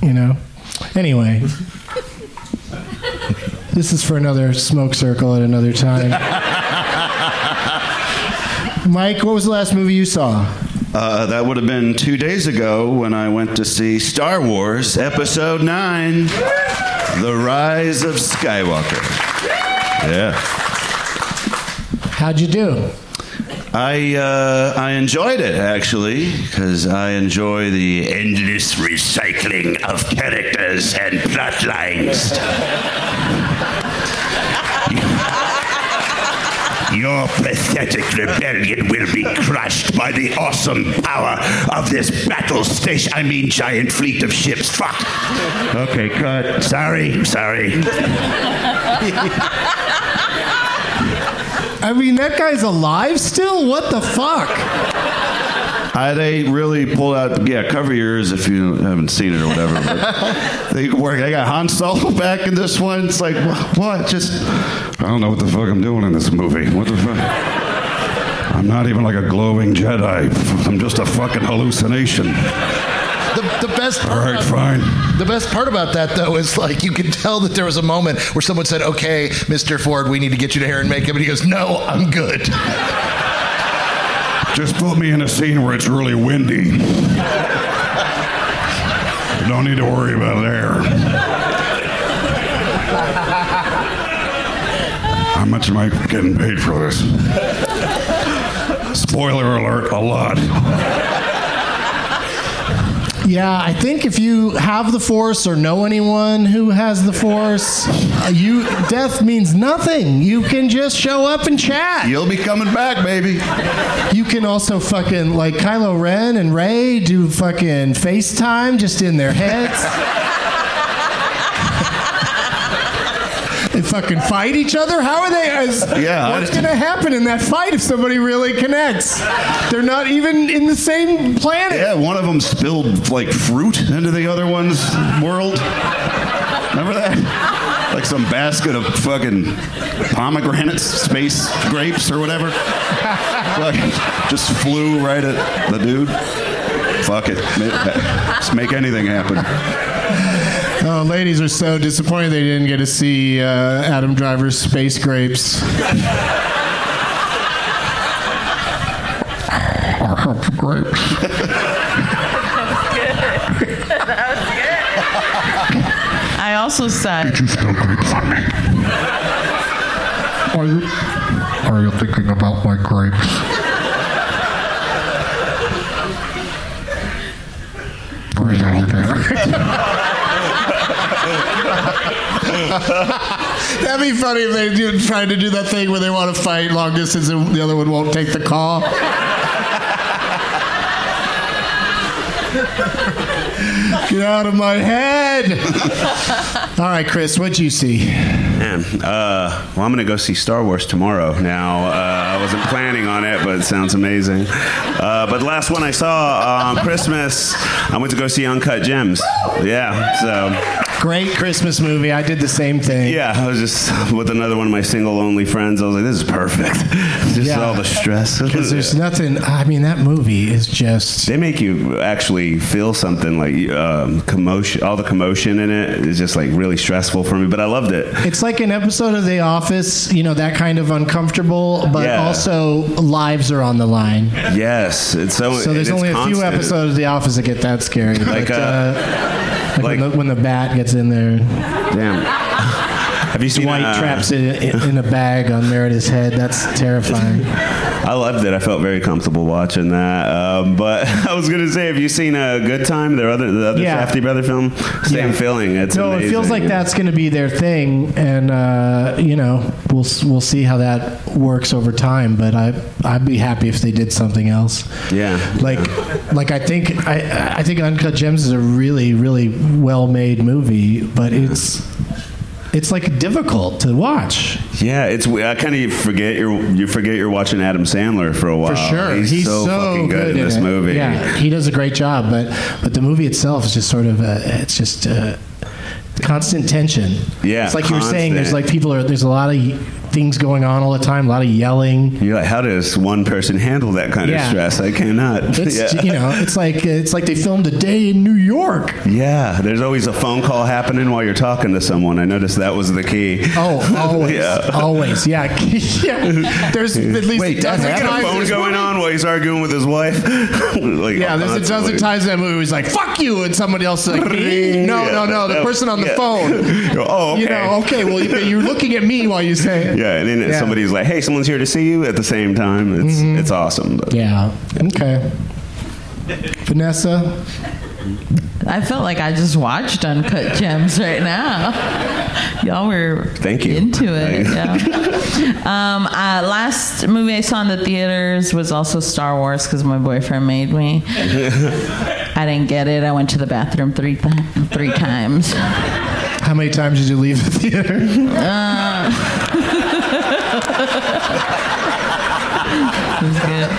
You know? Anyway. This is for another smoke circle at another time. Mike, what was the last movie you saw? Uh, that would have been two days ago when I went to see Star Wars Episode 9 The Rise of Skywalker. Yeah. How'd you do? I uh, I enjoyed it actually because I enjoy the endless recycling of characters and plot lines. Your pathetic rebellion will be crushed by the awesome power of this battle station. I mean, giant fleet of ships. Fuck. Okay, cut. Sorry, sorry. I mean, that guy's alive still? What the fuck? I, they really pulled out. Yeah, cover your ears if you haven't seen it or whatever. But they work. They got Han Solo back in this one. It's like what? what? Just I don't know what the fuck I'm doing in this movie. What the fuck? I'm not even like a glowing Jedi. I'm just a fucking hallucination. The, the best part All right, about- fine. The best part about that, though, is like you can tell that there was a moment where someone said, "Okay, Mr. Ford, we need to get you to hair and makeup," and he goes, "No, I'm good." Just put me in a scene where it's really windy. Don't need to worry about air. How much am I getting paid for this? Spoiler alert, a lot. Yeah, I think if you have the force or know anyone who has the force, uh, you death means nothing. You can just show up and chat. You'll be coming back, baby. You can also fucking like Kylo Ren and Rey do fucking FaceTime just in their heads. They fucking fight each other? How are they? As, Yeah, What's going to happen in that fight if somebody really connects? They're not even in the same planet. Yeah, one of them spilled like fruit into the other one's world. Remember that? Like some basket of fucking pomegranates, space grapes, or whatever. Just flew right at the dude. Fuck it. Just make anything happen. Oh, ladies are so disappointed they didn't get to see uh, Adam Driver's space grapes. That was good. I also said. Did you spill grapes on me? Are you, are you thinking about my grapes? That'd be funny if they do, tried to do that thing where they want to fight long distance and the other one won't take the call. Get out of my head! All right, Chris, what'd you see? Man, uh, well, I'm to go see Star Wars tomorrow. Now, uh, I wasn't planning on it, but it sounds amazing. Uh, but the last one I saw on Christmas, I went to go see Uncut Gems. Yeah, so. Great Christmas movie. I did the same thing. Yeah, I was just with another one of my single lonely friends. I was like, this is perfect. just Yeah. all the stress. Because there's nothing. I mean, that movie is just. They make you actually feel something like um, commotion. All the commotion in it is just like really stressful for me, but I loved it. It's like an episode of The Office, you know, that kind of uncomfortable, but Yeah. also lives are on the line. Yes, it's so. So there's only a few episodes of The Office that get that scary. Like, but, uh, uh, like, when, the, when the bat gets in there. Damn. Have you seen Dwight uh, traps it in, in a bag on Meredith's head? That's terrifying. I loved it. I felt very comfortable watching that. Um, but I was gonna say, have you seen a Good Time? Their other the other Yeah. Safdie brother film. Same Yeah. feeling. It's no, it feels like that's going to be their thing, and uh, you know, we'll we'll see how that works over time. But I I'd be happy if they did something else. Yeah. Like like I think I I think Uncut Gems is a really really well made movie, but it's it's like difficult to watch. Yeah, it's. I kind of forget you're you forget you're watching Adam Sandler for a while. For sure, he's, so, fucking good, in this it. movie. Yeah, he does a great job, but but the movie itself is just sort of uh it's just uh, constant tension. Yeah, it's like you were saying. There's like people are there's a lot of things going on all the time, a lot of yelling. You're like, how does one person handle that kind Yeah. of stress? I cannot. It's yeah. you know it's like it's like they filmed a day in New York. Yeah, there's always a phone call happening while you're talking to someone. I noticed that was the key. Oh, always, Yeah. always, yeah, yeah. There's at least Wait, a dozen got a times phone going movie- on while he's arguing with his wife? like, Yeah, oh, there's a dozen times in that movie. He's like, "Fuck you," and somebody else is like? No, no, no. The person on the phone. oh, okay. You know, okay. Well, you- you're looking at me while you say it. Yeah, and then Yeah. somebody's like, "Hey, someone's here to see you." At the same time, it's it's awesome. But Yeah. Okay. Vanessa. I felt like I just watched Uncut Gems right now. Y'all were Thank you. into it. Thank- Yeah. um, uh, last movie I saw in the theaters was also Star Wars because my boyfriend made me. I didn't get it. I went to the bathroom three th- three times. How many times did you leave the theater? That's good.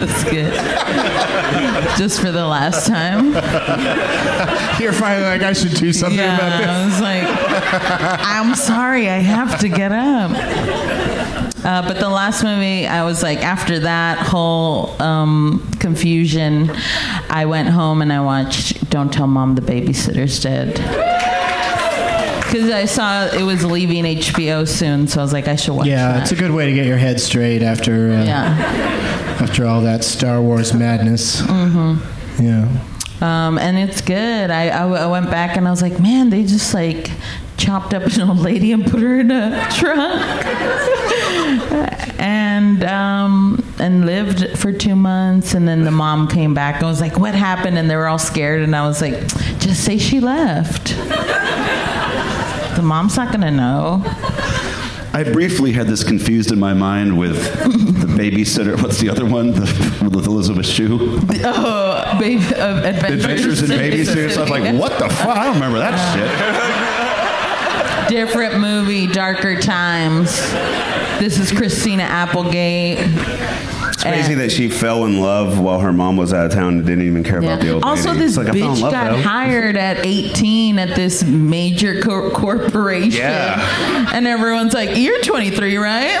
That's good. Just for the last time. You're finally like, I should do something yeah, about this. I was like, I'm sorry, I have to get up. Uh, but the last movie, I was like, after that whole um, confusion, I went home and I watched Don't Tell Mom the Babysitter's Dead. Because I saw it was leaving HBO soon, so I was like, I should watch it. Yeah, that. it's a good way to get your head straight after uh, Yeah. after all that Star Wars madness. Mm-hmm. Yeah. Um, and it's good. I, I, I went back and I was like, man, they just like chopped up an old lady and put her in a trunk, and um, and lived for two months. And then the mom came back and was like, what happened? And they were all scared. And I was like, just say she left. The mom's not gonna know. I briefly had this confused in my mind with the babysitter. What's the other one? The, with Elizabeth Shue. Oh, baby, uh, adventures, Adventures in Babysitters. I was like, what the fuck? I don't remember that shit. Different movie, darker times. This is Christina Applegate. It's crazy that she fell in love while her mom was out of town and didn't even care about the old Also, lady. this like, I fell in bitch love, got though. hired at 18 at this major cor- corporation. Yeah. And everyone's like, You're 23, right?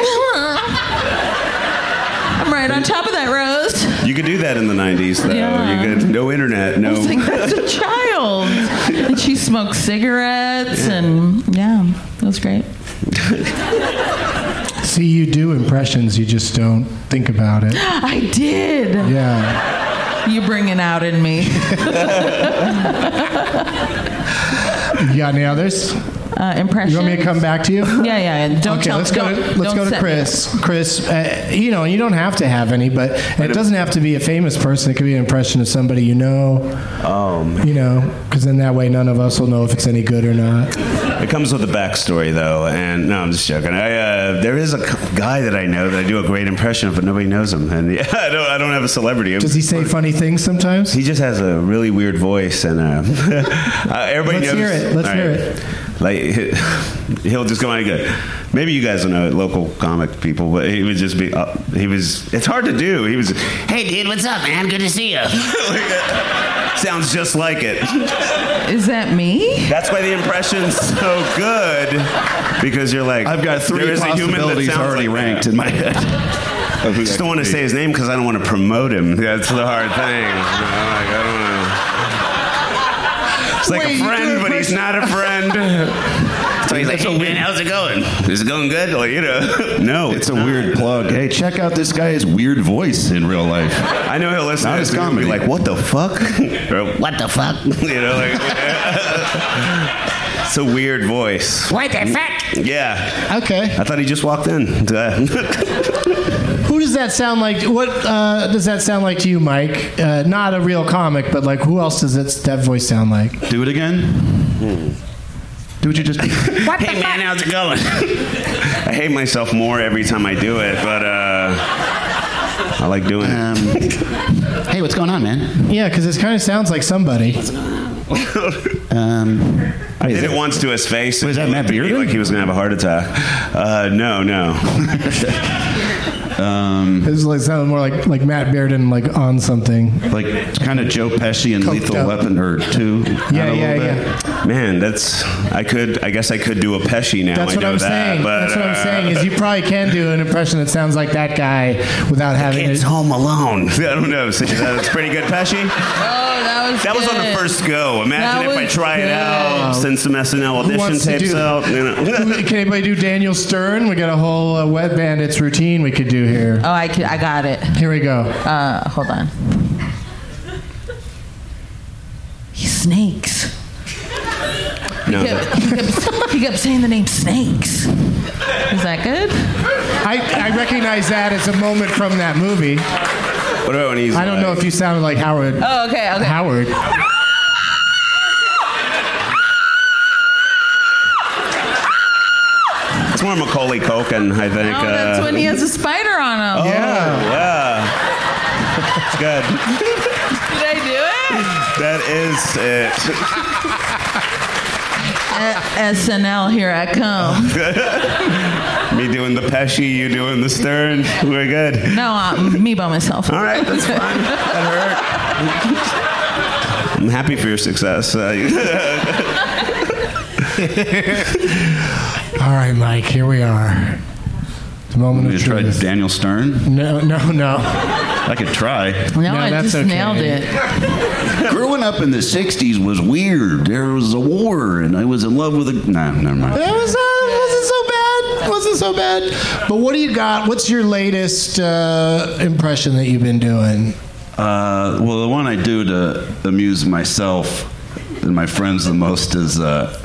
I'm right on top of that, Rose. You could do that in the 90s, though. Yeah. You could, no internet, no. I was like, That's a child. And she smoked cigarettes, and yeah, that was great. See, you do impressions, you just don't think about it. I did. Yeah. You bring it out in me. You got any others? Uh, impressions. You want me to come back to you? Yeah, yeah. yeah. Don't okay, tell. let's go. don't- To, let's don't go to set- Chris. Chris, uh, you know, you don't have to have any, but it doesn't have to be a famous person. It could be an impression of somebody you know. Um, You know, because then that way none of us will know if it's any good or not. It comes with a backstory, though, and no, I'm just joking. I, uh, there is a guy that I know that I do a great impression of, but nobody knows him, and yeah, I don't. I don't have a celebrity. Does he say funny things sometimes? He just has a really weird voice, and uh, uh, everybody Let's knows. hear it. Let's All hear right. it. Like he- he'll just go on and go. Maybe you guys don't know it, local comic people, but he would just be. Uh, he was. It's hard to do. He was. Hey, dude, what's up, man? Good to see you. Sounds just like it. Is that me? That's why the impression's so good because you're like. I've got three there is a human that possibilities sounds already like ranked that. in my head. I just don't want to say his name because I don't want to promote him. That's the hard thing. You know, like, I don't want to. It's like Wait, a friend, but he's not a friend. So he's like, hey, man, how's it going? Is it going good? Like, you know, no, It's a weird plug. Hey, check out this guy's weird voice in real life. I know he'll listen Not to his this and be comedy. like, what the fuck? Or, What the fuck? you know, like, it's a weird voice. What the mm, fuck? Yeah. Okay. I thought he just walked in. Who does that sound like? What uh, does that sound like to you, Mike? Uh, not a real comic, but like, who else does that, that voice sound like? Do it again. Do what you just did. hey, man, how's it going? I hate myself more every time I do it, but uh, I like doing Um, hey, what's going on, man? Yeah, because it kind of sounds like somebody. it. Um, I did it once to his face. Was that He Matt looked at Bearden? Like he was gonna have a heart attack. Uh, no, no. Um, It's like sounded more like like Matt Bearden, like on something. like it's kind of Joe Pesci and Coked Lethal up. Weapon or two. Yeah, yeah, yeah. Man, that's I could. I guess I could do a Pesci now. That's I what know I'm that, saying. But, That's what I'm uh, saying. Is you probably can do an impression that sounds like that guy without having Kids it. Home Alone. I don't know. So That's pretty good, Pesci. Oh, that was That was on the first go. Imagine That if I try it out, send some SNL audition tapes out. You know. Can anybody do Daniel Stern? We got a whole uh, Wet Bandits routine we could do here. Oh, I could, I got it. Here we go. Uh, hold on. He snakes. No, He kept, he, kept, he kept saying the name snakes. Is that good? I, I recognize that as a moment from that movie. What about when he's? I don't know if you sounded like Howard. Oh, okay, okay. Howard. It's more Macaulay Culkin, I think. Oh, that's uh, when he has a spider on him. Oh, yeah. It's good. Did I do it? That is it. SNL, here I come. Me doing the Pesci, you doing the Stern. We're good. No, uh, me by myself. All right, that's fine. That hurt. I'm happy for your success. Uh, All right, Mike. Here we are. The moment You of tried truth. Daniel Stern? No, no, no. I could try. No, I just nailed it. Growing up in the '60s was weird. There was a war, and I was in love with a. Nah, never mind. That was uh, wasn't so bad. Wasn't so bad. But what do you got? What's your latest uh, impression that you've been doing? Uh, well, the one I do to amuse myself and my friends the most is uh,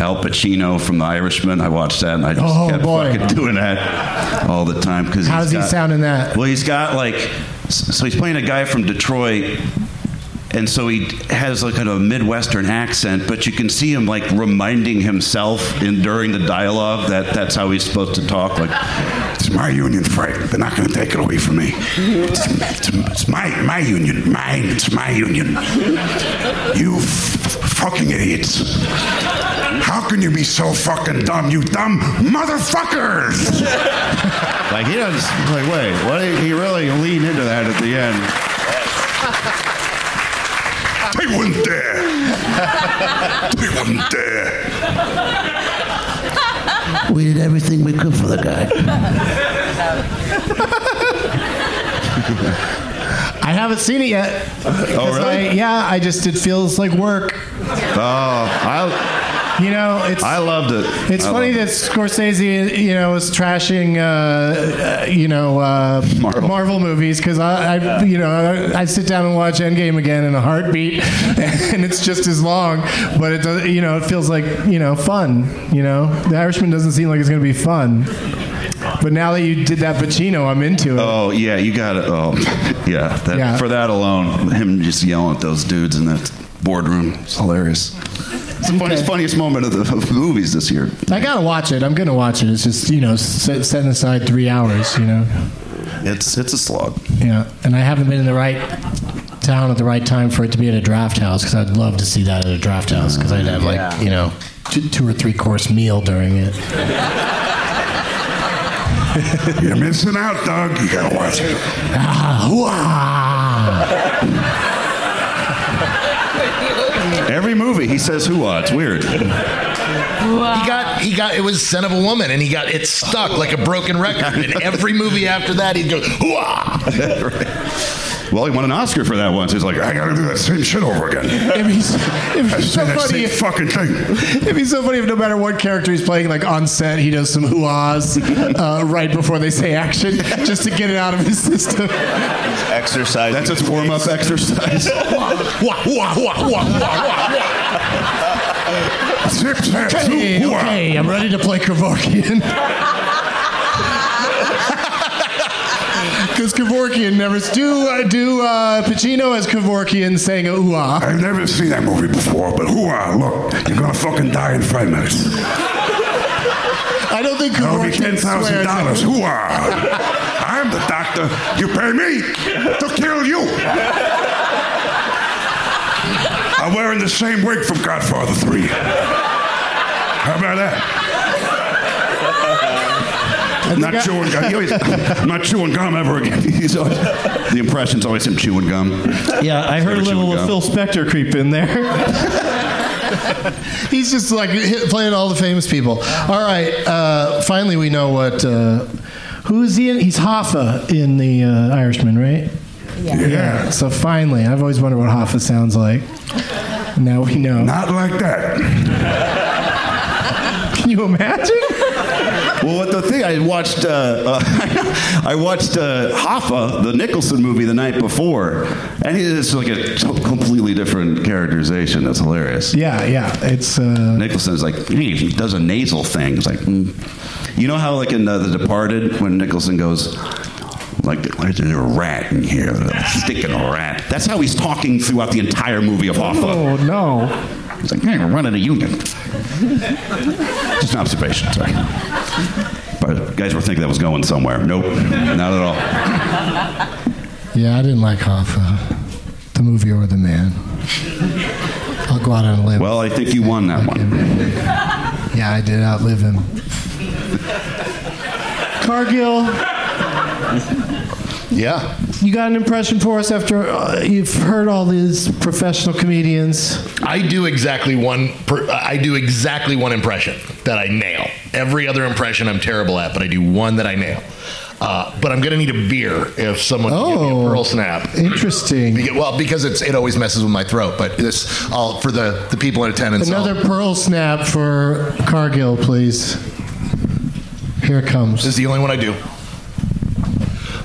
Al Pacino from The Irishman. I watched that and I just Oh, kept boy. fucking doing that all the time. Cause How he's does he got- sound in that? Well, he's got like, so he's playing a guy from Detroit. And so he has like kind of a Midwestern accent, but you can see him like reminding himself in during the dialogue that that's how he's supposed to talk. Like, It's my union, Frank. They're not going to take it away from me. It's, it's, it's my my union. Mine. It's my union. You f- fucking idiots. How can you be so fucking dumb, you dumb motherfuckers? like he does. Like, wait, what? He really leaned into that at the end. They wouldn't dare. They wouldn't dare. We did everything we could for the guy. I haven't seen it yet. Oh, really? I, yeah, I just it feels like work. Oh, I, You know, it's I loved it. It's I funny that Scorsese, you know, is trashing, uh, uh, you know, uh, Marvel. movies because I, I, you know, I, I sit down and watch Endgame again in a heartbeat, and it's just as long, but it does, you know, it feels like, you know, fun. You know, The Irishman doesn't seem like it's going to be fun, but now that you did that Pacino, I'm into it. Oh yeah, you got it. Oh yeah, that, Yeah. for that alone, him just yelling at those dudes in that boardroom, it's hilarious. It's the funniest, funniest moment of the, of the movies this year. I gotta watch it. I'm gonna watch it. It's just you know set, setting aside three hours. You know. It's it's a slog. Yeah, and I haven't been in the right town at the right time for it to be at a draft house because I'd love to see that at a draft house because I'd have like Yeah. you know two, two or three course meal during it. You're missing out, Doug. You gotta watch it. Ah, Every movie he says "hoo-ah." Uh, it's weird. He got he got it was Scent of a Woman, and he got it stuck like a broken record. In every movie after that, he'd go hooah. Well, he won an Oscar for that once. He's like, I gotta do that same shit over again. It'd be, so- it'd be so say that funny. same fucking thing. It'd be so funny if no matter what character he's playing, like on set, he does some hoo-ahs uh, right before they say action, just to get it out of his system. Exercise. That's his warm-up exercise. Wah, wah, wah, wah, wah, wah. Zip, zap, Okay, zoop, okay, I'm ready to play Kevorkian. Because Kevorkian never do uh, do uh, Pacino as Kevorkian saying a ooh ah. I've never seen that movie before, but hooah, look, you're gonna fucking die in five minutes. I don't think That'll be Kevorkian ten thousand dollars. Hooah! I'm the doctor. You pay me to kill you. I'm wearing the same wig from Godfather 3. How about that? Not chewing gum. Always- I'm not chewing gum ever again. He's always, the impression's always him chewing gum. Yeah, I heard a little gum. Phil Spector creep in there. He's just like hit, playing all the famous people. All right, uh, finally we know what. Uh, who is he in? He's Hoffa in the uh, Irishman, right? Yeah. So finally, I've always wondered what Hoffa sounds like. Now we know. Not like that. Can you imagine? Well, what the thing I watched, uh, uh, I watched uh, Hoffa, the Nicholson movie, the night before, and it's like a t- completely different characterization. That's hilarious. Yeah, yeah. It's uh, Nicholson's like he he does a nasal thing. It's like, mm. you know how like in uh, The Departed when Nicholson goes, Like, there's a rat in here, a sticking a rat. That's how he's talking throughout the entire movie of Hoffa. Oh no! He's like, hey, we're running a union. Just an observation, sorry. But guys were thinking that was going somewhere. Nope, not at all. Yeah, I didn't like Hoffa, the movie or the man. I'll go out on a limb. Well, I think you won that one. Yeah, I did outlive him. Cargill. Yeah. You got an impression for us after uh, you've heard all these professional comedians? I do exactly one. Per, I do exactly one impression that I nail. Every other impression I'm terrible at, but I do one that I nail. Uh, but I'm gonna need a beer if someone can give me a pearl snap. Interesting. Well, because it's it always messes with my throat. But this, I'll for the the people in attendance. I'll- Another pearl snap for Cargill, please. Here it comes. This is the only one I do.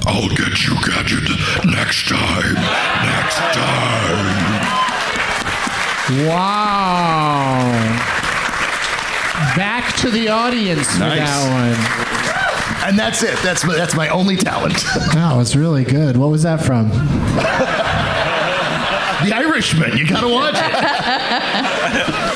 I'll get you, Gadget, next time. Next time. Wow. Back to the audience for Nice. that one And that's it. That's my, that's my only talent. one. Wow, it's really good. What was that from? the Irishman. You gotta watch it.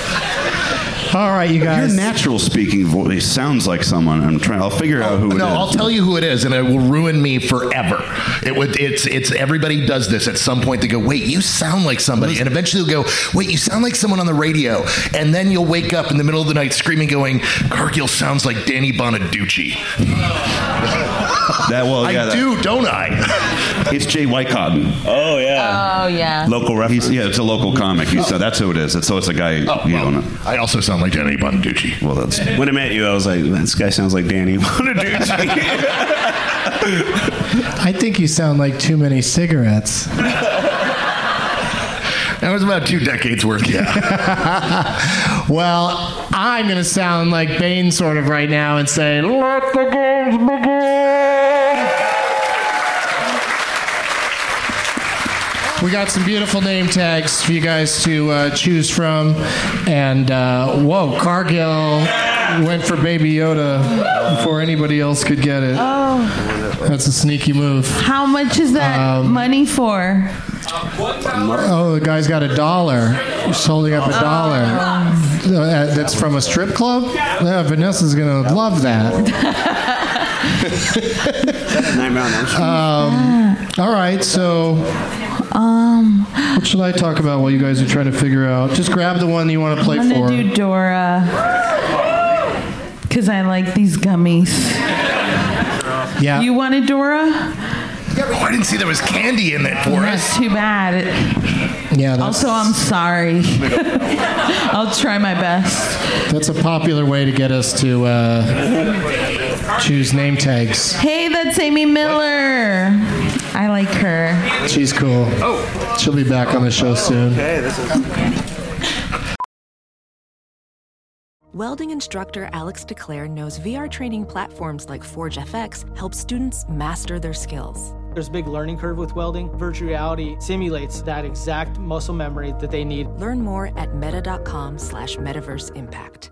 All right, you guys. Your natural speaking voice sounds like someone. I'm trying. I'll figure out oh, who it is. no, I'll tell you who it is, and it will ruin me forever. It would. It's. It's. Everybody does this at some point. They go, "Wait, you sound like somebody," and eventually they'll go, "Wait, you sound like someone on the radio," and then you'll wake up in the middle of the night screaming, going, "Cargill sounds like Danny Bonaduce." That well, I yeah, that- do, don't I? It's Jay Whitecotton. Oh yeah. Oh yeah. Local reference. yeah, it's a local comic. He's, so that's who it is. It's, so it's a guy. Oh, you don't know. I also sound like Danny Bonaduce. Well, that's When I met you, I was like, this guy sounds like Danny Bonaduce. I think you sound like too many cigarettes. That was about two decades worth. Yeah. well, I'm going to sound like Bane sort of right now and say, let the games begin. We got some beautiful name tags for you guys to uh, choose from. And uh, whoa, Cargill went for Baby Yoda before anybody else could get it. Oh. That's a sneaky move. How much is that Um, money for? Oh, the guy's got a dollar. He's holding up a dollar. Uh, that's from a strip club? Yeah, Vanessa's going to love that. Um, all right, so Um, what should I talk about while you guys are trying to figure out? Just grab the one you want to play I'm for. gonna do Dora because I like these gummies. Yeah. You wanted Dora? Oh, I didn't see there was candy in it for That's us. too bad. Yeah. That's, Also, I'm sorry. I'll try my best. that's a popular way to get us to uh, choose name tags. Hey, that's Amy Miller. I like her. She's cool. Oh. She'll be back on the show soon. Okay, this is. Welding instructor Alex DeClaire knows VR training platforms like Forge FX help students master their skills. There's a big learning curve with welding. Virtual reality simulates that exact muscle memory that they need. Learn more at meta.com slash metaverse impact.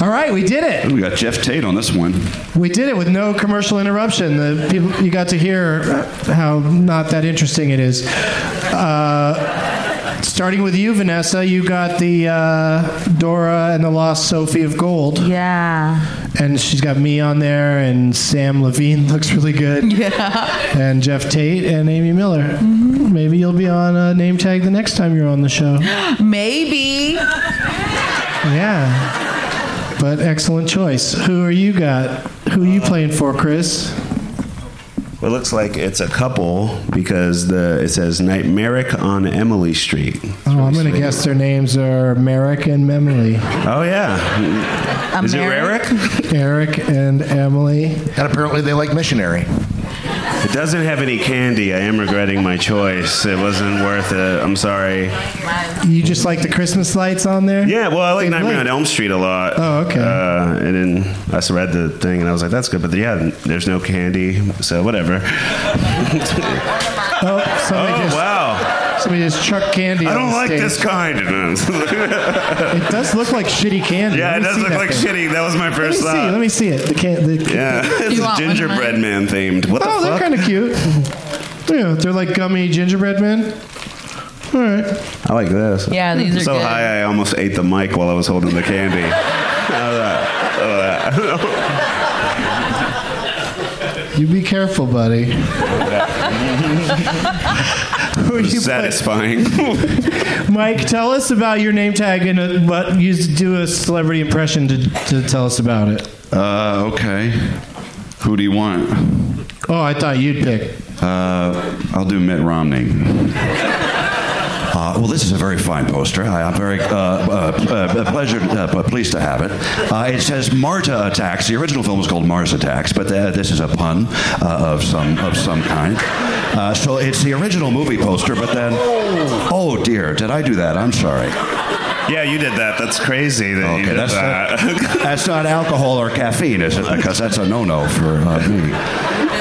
All right, we did it. We got Jeff Tate on this one. We did it with no commercial interruption. The people you got to hear how not that interesting it is. Uh, starting with you, Vanessa, you got the uh, Dora and the Lost City of Gold. Yeah. And she's got me on there, and Sam Levine looks really good. Yeah. And Jeff Tate and Amy Miller. Maybe you'll be on a name tag the next time you're on the show. Maybe. Yeah. But excellent choice. Who are you got? Who are you playing for, Chris? It looks like it's a couple because the it says Nightmaric on Emily Street. Oh, I'm gonna guess their names are Merrick and Emily. Oh yeah. Is it Eric? Eric and Emily. And apparently they like missionary. It doesn't have any candy. I am regretting my choice. It wasn't worth it. I'm sorry. You just like the Christmas lights on there? Yeah, well, I like Nightmare on Elm Street a lot. Oh, okay. Uh, and then I just read the thing and I was like, that's good. But yeah, there's no candy, so whatever. Oh, Oh, just, wow. Somebody just chucked candy. I don't the like stage. this kind. It does look like shitty candy. Yeah, it does see look like thing. shitty. That was my first Let me first see. thought. Let me see it. The can. The, Yeah, it's You want one of gingerbread man themed. What the oh, they're kind of cute. Yeah, they're like gummy gingerbread men. All right. I like this. Yeah, these are so good. high. I almost ate the mic while I was holding the candy. How's that? How's that? You be careful, buddy. Who are you Satisfying. Mike, tell us about your name tag and uh, what you do a celebrity impression to, to tell us about it. Uh, okay. Who do you want? Oh, I thought you'd pick. Uh, I'll do Mitt Romney. Uh, well, this is a very fine poster. I, I'm very uh, uh, uh, pleasured, uh, pleased to have it. Uh, it says Marta Attacks. The original film was called Mars Attacks, but this is a pun uh, of some of some kind. Uh, so it's the original movie poster, but then, oh dear, did I do that? I'm sorry. Yeah, you did that. That's crazy that you Okay, did that's that. not, that's not alcohol or caffeine, is it? Because that's a no-no for uh, me.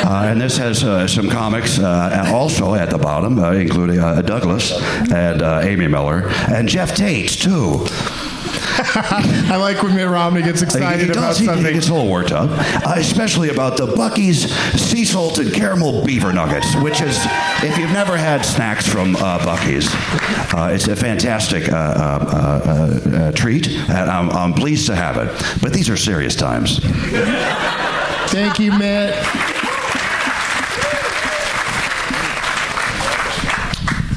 Uh, and this has uh, some comics uh, also at the bottom, uh, including uh, Douglas and uh, Amy Miller and Jeff Tate too. I like when Mitt Romney gets excited about he, something. He gets a little worked up, uh, especially about the Buc-ee's sea salted caramel beaver nuggets, which is, if you've never had snacks from uh, Buc-ee's, uh, it's a fantastic uh, uh, uh, uh, treat, and I'm, I'm pleased to have it. But these are serious times. Thank you, Mitt.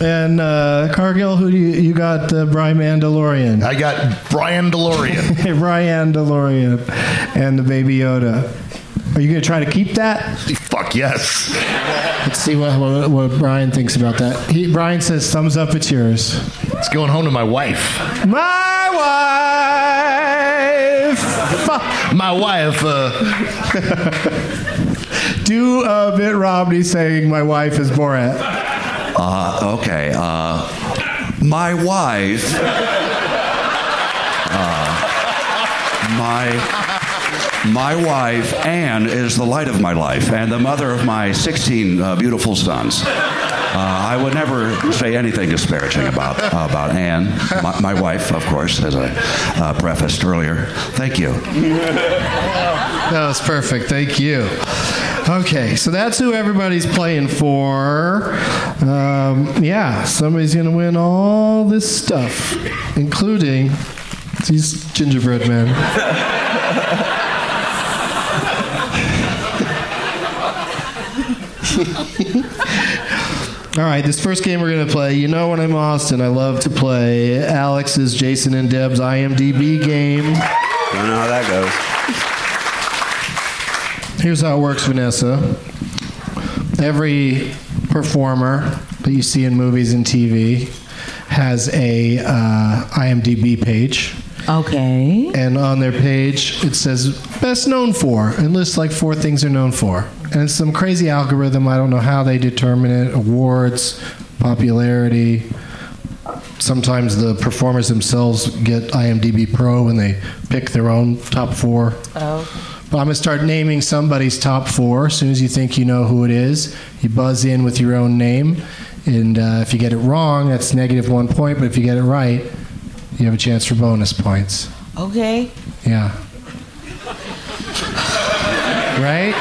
And uh, Cargill, who do you, you got? Uh, Brian Mandalorian. I got Brian DeLorean. Brian DeLorean, and the Baby Yoda. Are you going to try to keep that? Fuck yes. Let's see what, what, what Brian thinks about that. He, Brian says, "Thumbs up, it's yours." It's going home to my wife. My wife. My wife. Uh, Do a bit Romney saying, "My wife is Borat." Uh, okay. Uh, my wife. Uh, my. My wife, Anne, is the light of my life and the mother of my 16 uh, beautiful sons. Uh, I would never say anything disparaging about about Anne, my, my wife, of course, as I uh, prefaced earlier. Thank you. That was perfect. Thank you. Okay, so that's who everybody's playing for. Um, yeah, somebody's going to win all this stuff, including these gingerbread men. All right, this first game we're going to play, you know when I'm Austin, I love to play Alex's Jason and Deb's IMDb game. I don't know how that goes. Here's how it works, Vanessa. Every performer that you see in movies and TV has a uh, IMDb page. Okay. And on their page, it says best known for, and lists like four things they're known for. And it's some crazy algorithm. I don't know how they determine it. Awards, popularity. Sometimes the performers themselves get IMDb Pro and they pick their own top four. Oh. But I'm going to start naming somebody's top four. As soon as you think you know who it is, you buzz in with your own name. And uh, if you get it wrong, that's negative one point. But if you get it right, you have a chance for bonus points. Okay. Yeah. Right?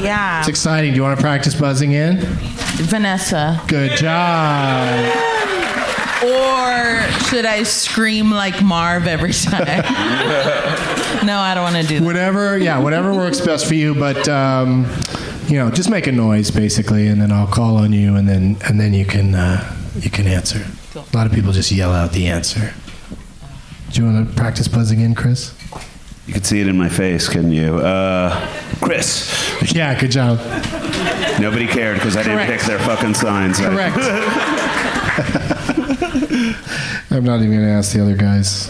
Yeah. It's exciting. Do you want to practice buzzing in? Vanessa. Good job. Or should I scream like Marv every time? no, I don't want to do that. Whatever, yeah, whatever works best for you. But um, you know, just make a noise basically, and then I'll call on you, and then and then you can uh, you can answer. A lot of people just yell out the answer. Do you want to practice buzzing in, Chris? You could see it in my face, couldn't you? Uh, Chris. Yeah, good job. Nobody cared because I didn't Correct. pick their fucking signs. Correct. I'm not even going to ask the other guys.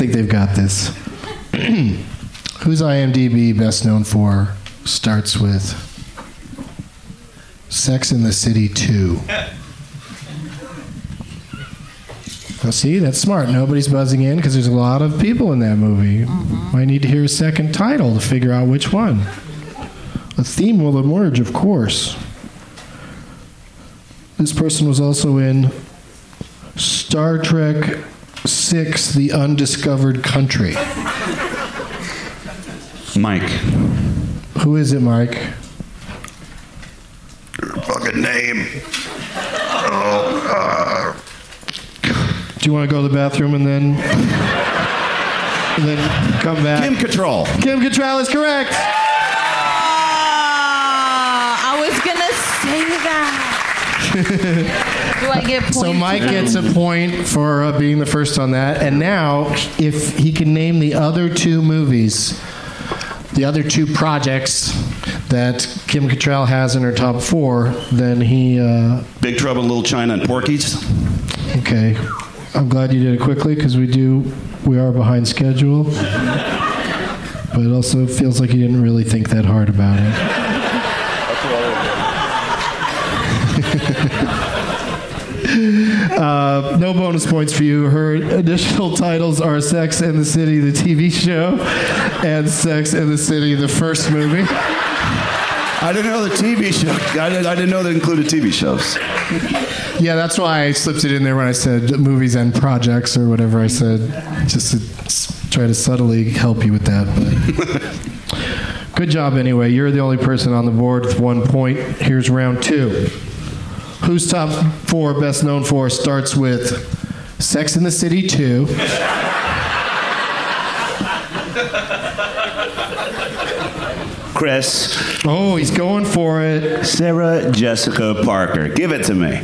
Think they've got this. Who's IMDb best known for? Starts with Sex in the City 2. Well, see, that's smart. Nobody's buzzing in because there's a lot of people in that movie. Mm-hmm. Might need to hear a second title to figure out which one. A theme will emerge, of course. This person was also in Star Trek Six: The Undiscovered Country. Mike. Who is it, Mike? Your Fucking name. Oh, uh, Do you want to go to the bathroom and then and then come back? Kim Cattrall. Kim Cattrall is correct. Ah, I was gonna say that. Do I get points? So Mike gets a point for uh, being the first on that, and now if he can name the other two movies, the other two projects that Kim Cattrall has in her top four, then he. Uh, Big Trouble in Little China and Porky's. okay, I'm glad you did it quickly because we do we are behind schedule, but it also feels like you didn't really think that hard about it. Uh, no bonus points for you. Her additional titles are Sex and the City, the TV show, and Sex and the City, the first movie. I didn't know the TV show. I didn't, I didn't know they included TV shows. Yeah, that's why I slipped it in there when I said movies and projects or whatever I said, just to try to subtly help you with that. But good job anyway. You're the only person on the board with one point. Here's round two. Who's top four best known for starts with Sex in the City 2. Chris. Oh, he's going for it. Sarah Jessica Parker. Give it to me.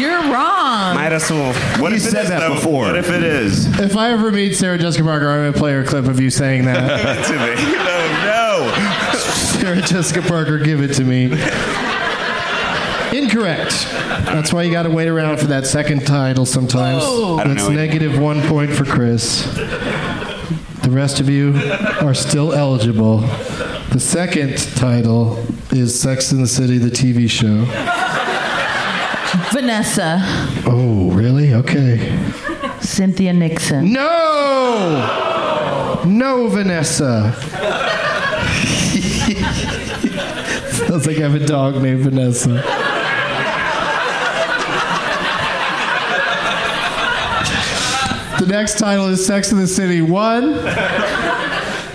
You're wrong. Might as well. What You if it said is, that though? before. What if it is? If I ever meet Sarah Jessica Parker, I'm going to play her a clip of you saying that. Give that. it to me. No, no. Sarah Jessica Parker, give it to me. Incorrect. That's why you got to wait around for that second title sometimes. Oh. I don't That's negative one point for Chris. The rest of you are still eligible. The second title is Sex in the City, the TV show. Vanessa. Oh, really? Okay. Cynthia Nixon. No! No, Vanessa. Sounds like I have a dog named Vanessa. The next title is Sex in the City 1.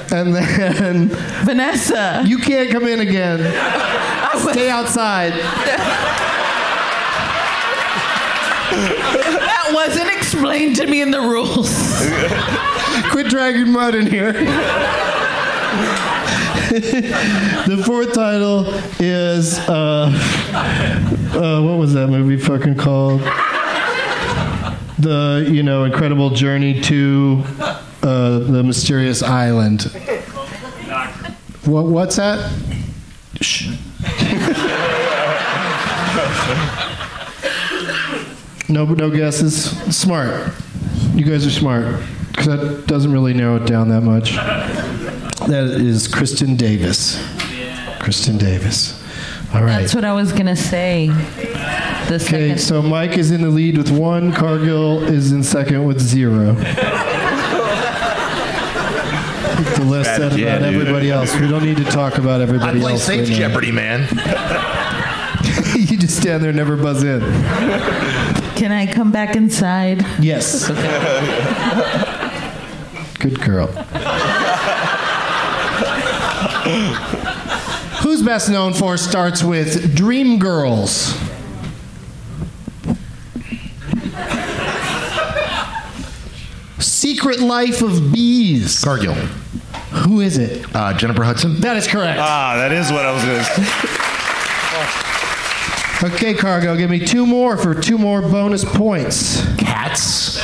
And then Vanessa. you can't come in again. Oh, Stay outside. That wasn't explained to me in the rules. Quit dragging mud in here. the fourth title is uh, uh, what was that movie fucking called? The you know incredible journey to uh, the mysterious island. What what's that? Shh. no no guesses. Smart. You guys are smart because that doesn't really narrow it down that much. That is Kristin Davis. Kristin Davis. All right. That's what I was gonna say. The Okay, so Mike is in the lead with one. Cargill is in second with zero. The less said about dude. everybody else. We don't need to talk about I everybody play else. safe right now. Jeopardy, man. you just stand there and never buzz in. Can I come back inside? Yes. Good girl. Who's best known for starts with Dream Girls? Secret Life of Bees. Cargill. Who is it? Uh, Jennifer Hudson. That is correct. Ah, that is what I was going to say. Okay, Cargo, give me two more for two more bonus points. Cats.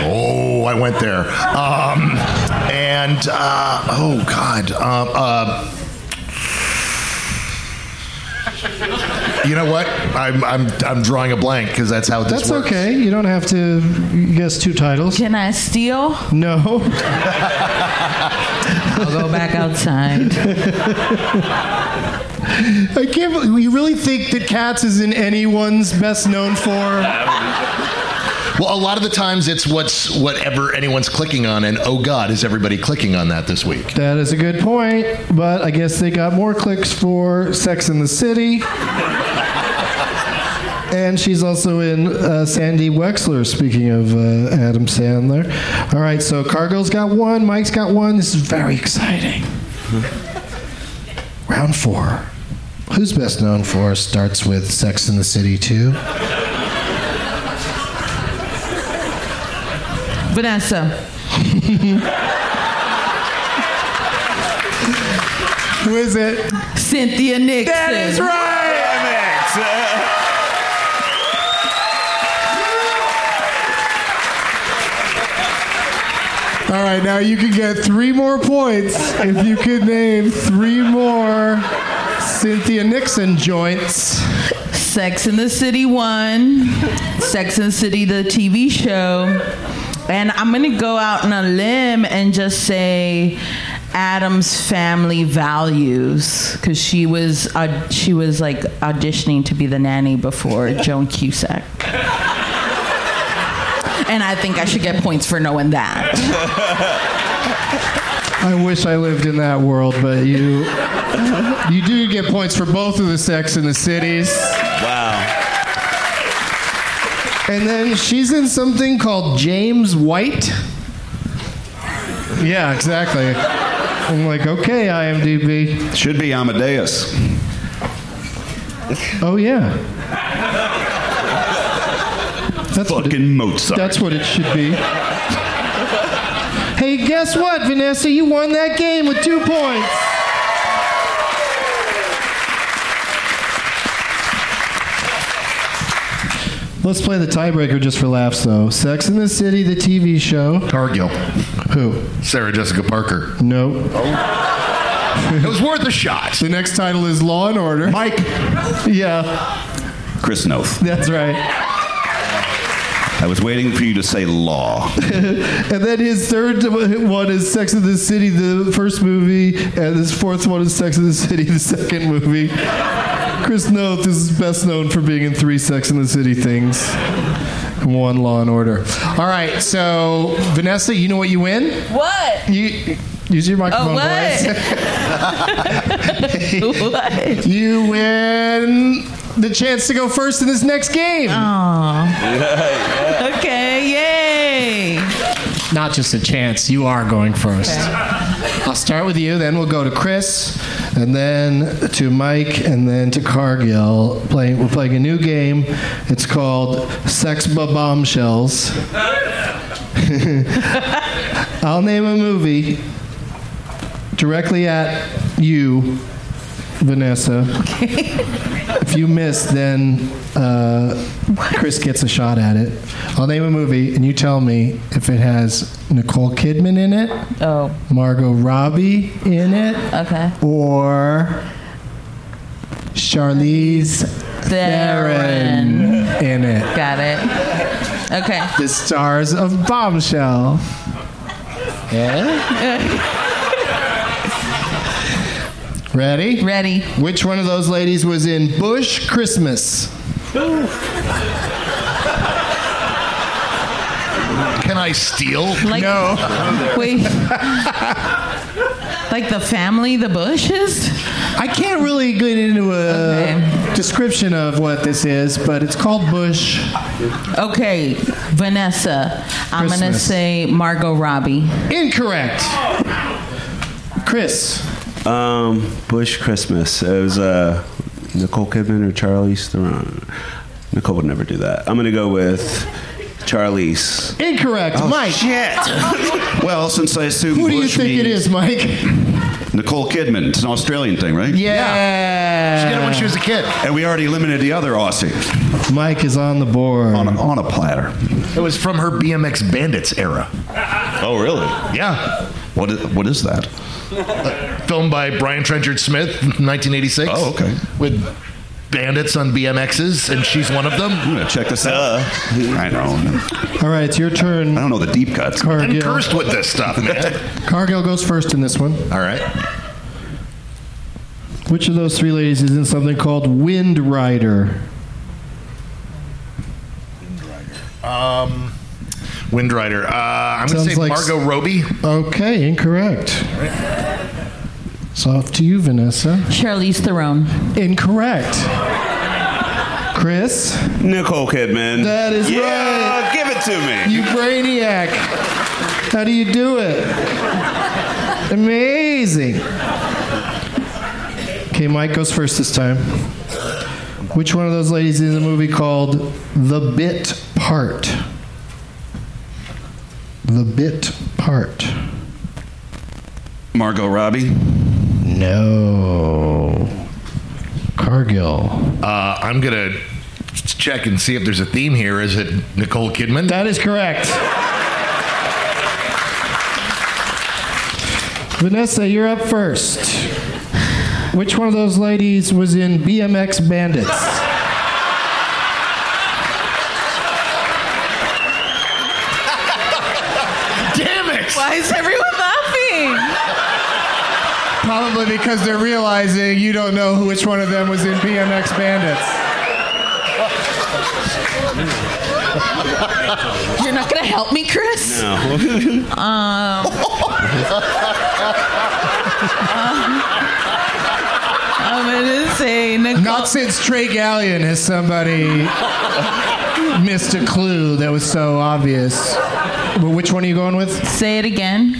Oh, I went there. Um, and uh, oh God. Um, uh, you know what? I'm I'm I'm drawing a blank because that's how this That's works. okay. You don't have to guess two titles. Can I steal? No. I'll go back outside. I can't. believe- You really think that Cats is in anyone's best known for? Well, a lot of the times it's what's whatever anyone's clicking on, and oh God, is everybody clicking on that this week? That is a good point, but I guess they got more clicks for Sex in the City. And she's also in uh, Sandy Wexler, speaking of uh, Adam Sandler. All right, so Cargill's got one, Mike's got one. This is very exciting. Round four. Who's best known for starts with Sex in the City 2? Vanessa. Who is it? Cynthia Nixon. That is All right, now you can get three more points if you could name three more Cynthia Nixon joints. Sex in the City 1, Sex in the City, the TV show. And I'm going to go out on a limb and just say Addams Family Values because she was uh, she was like auditioning to be the nanny before Joan Cusack. And I think I should get points for knowing that. I wish I lived in that world, but you you do get points for both of the Sex in the Cities. And then she's in something called James White. Yeah, exactly. I'm like, okay, IMDb. Should be Amadeus. Oh yeah. That's Fucking Mozart. That's what it should be. Hey, guess what, Vanessa? You won that game with two points. Let's play the tiebreaker just for laughs, though. Sex in the City, the TV show. Cargill. Who? Sarah Jessica Parker. No. Oh. It was worth a shot. The next title is Law and Order. Mike. Yeah, Chris Noth. that's right. I was waiting for you to say law. and then his third one is Sex in the City, the first movie, and his fourth one is Sex in the City, the second movie. Chris Noth is best known for being in three Sex in the City things and one Law and Order. All right, so Vanessa, you know what you win? What? You use your microphone, Oh, boys. what? you win the chance to go first in this next game. Okay, yay. Not just a chance, you are going first. I'll start with you, then we'll go to Chris, and then to Mike, and then to Cargill. Playing, we're playing a new game. It's called Sex Ba Bombshells. I'll name a movie directly at you, Vanessa. If you miss, then uh, Chris gets a shot at it. I'll name a movie, and you tell me if it has Nicole Kidman in it, Oh, Margot Robbie in it, okay. or Charlize Theron in it. Got it. Okay. The stars of Bombshell. Yeah. Ready? Ready. Which one of those ladies was in Bush Christmas? Can I steal? Like, no. Wait. like the family, the Bushes? I can't really get into a description of what this is, but it's called Bush. Okay, Vanessa. Christmas. I'm going to say Margot Robbie. Incorrect. Chris. Um, Bush Christmas. It was uh, Nicole Kidman or Charlize Theron. Nicole would never do that. I'm gonna go with Charlize. Incorrect. Oh, Mike. Shit. well, since I assume Who do you Bush think it means is, Mike? Nicole Kidman. It's an Australian thing, right? Yeah. She did it when she was a kid. And we already eliminated the other Aussie Mike is on the board. on a, on a platter. It was from her BMX Bandits era. Oh, really? Yeah. What is, what is that? Uh, filmed by Brian Trenchard Smith, 1986. Oh, okay. With bandits on BMXs, and she's one of them. I'm gonna check this out. I know. All right, it's your turn. I don't know the deep cuts. I'm Cargill. cursed with this stuff, man. Cargill goes first in this one. All right. Which of those three ladies is in something called Wind Rider? Um, Wind Rider. Uh, I'm going to Sounds say like- Margot Robbie. Okay, incorrect. It's off to you, Vanessa. Charlize Theron. Incorrect. Chris? Nicole Kidman. That is yeah, right. Give it to me. You brainiac. How do you do it? Amazing. Okay, Mike goes first this time. Which one of those ladies is in the movie called The Bit Part? The Bit Part. Margot Robbie. No. Cargill. Uh, I'm going to check and see if there's a theme here. Is it Nicole Kidman? That is correct. Vanessa, you're up first. Which one of those ladies was in BMX Bandits? Damn it! Why is everyone laughing? Probably because they're realizing you don't know which one of them was in BMX Bandits. You're not gonna help me, Chris? No. Um. I'm gonna say Nicole. Not since Trey Gallion has somebody missed a clue that was so obvious. But which one are you going with? Say it again.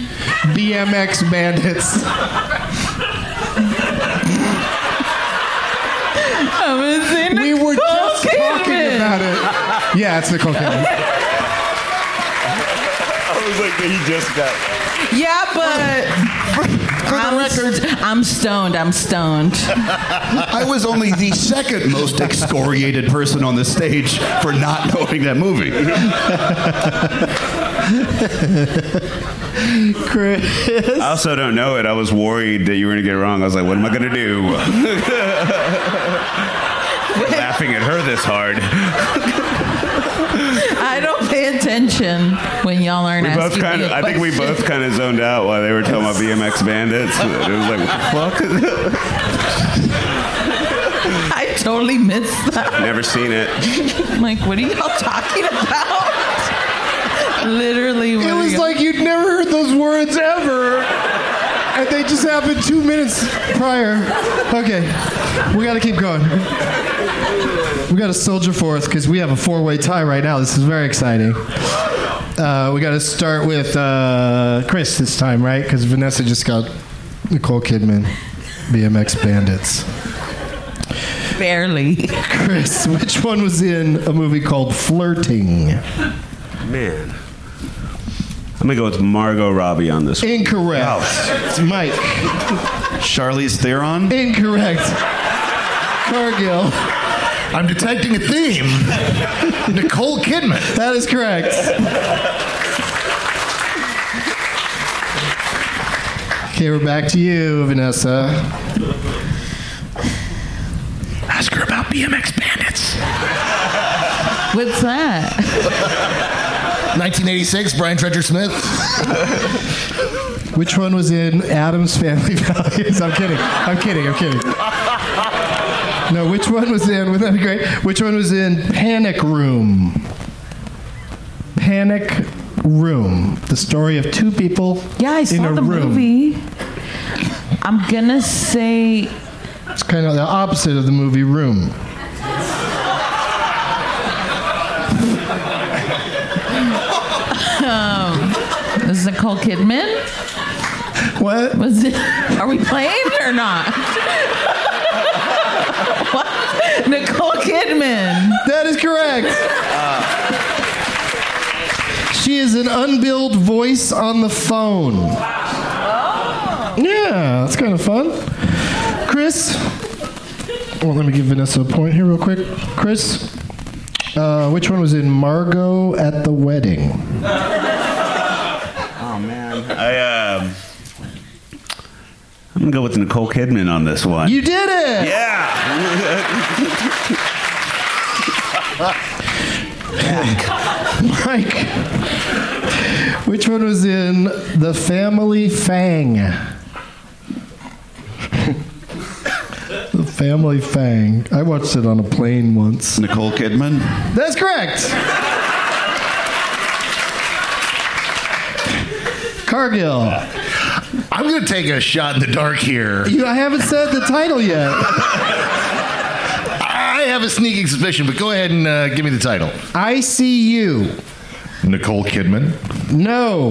BMX Bandits. I'm gonna say Nicole We were just talking about it. Yeah, it's Nicole Kidman. I was like, he just got. Yeah, but for, the I'm, record- I'm stoned. I'm stoned. I was only the second most excoriated person on the stage for not knowing that movie. Chris. I also don't know it. I was worried that you were going to get it wrong. I was like, what am I going to do? Laughing at her this hard. I don't pay attention when y'all aren't We both asking kind me of, a I think we both kind of zoned out while they were talking about BMX bandits. It was like, what the fuck? I totally missed that. Never seen it. I'm like, what are y'all talking about? Literally, what It are was y'all- like you'd never heard those words ever. And they just happened two minutes prior. Okay, we got to keep going. We got to soldier forth because we have a four way tie right now. This is very exciting. Uh, we got to start with uh, Chris this time, right? Because Vanessa just got Nicole Kidman, BMX Bandits. barely. Chris, which one was in a movie called Flirting? Man. I'm going to go with Margot Robbie on this one. Incorrect. It's Mike. Charlize Theron? Incorrect. Cargill. I'm detecting a theme. Nicole Kidman. That is correct. Okay, we're back to you, Vanessa. Ask her about BMX Bandits. What's that? 1986, Brian Trenchard Smith. Which one was in Addams Family Values? I'm kidding. I'm kidding. I'm kidding. No, which one was in? Wouldn't that be great? Which one was in Panic Room? Panic Room. The story of two people Yeah, I in saw a the room. movie. I'm gonna say It's kind of the opposite of the movie Room. um, this is Nicole Kidman. What was it? Are we playing or not? what? Nicole Kidman. That is correct. She is an unbilled voice on the phone. Yeah, that's kind of fun. Chris, well, let me give Vanessa a point here, real quick. Chris, uh, which one was in Margot at the Wedding? I um, I'm gonna go with Nicole Kidman on this one. You did it! Yeah. Mike, which one was in The Family Fang? the Family Fang. I watched it on a plane once. Nicole Kidman? That's correct. Cargill. I'm going to take a shot in the dark here. You, I haven't said the title yet. I have a sneaking suspicion, but go ahead and uh, give me the title. I see you. Nicole Kidman. No.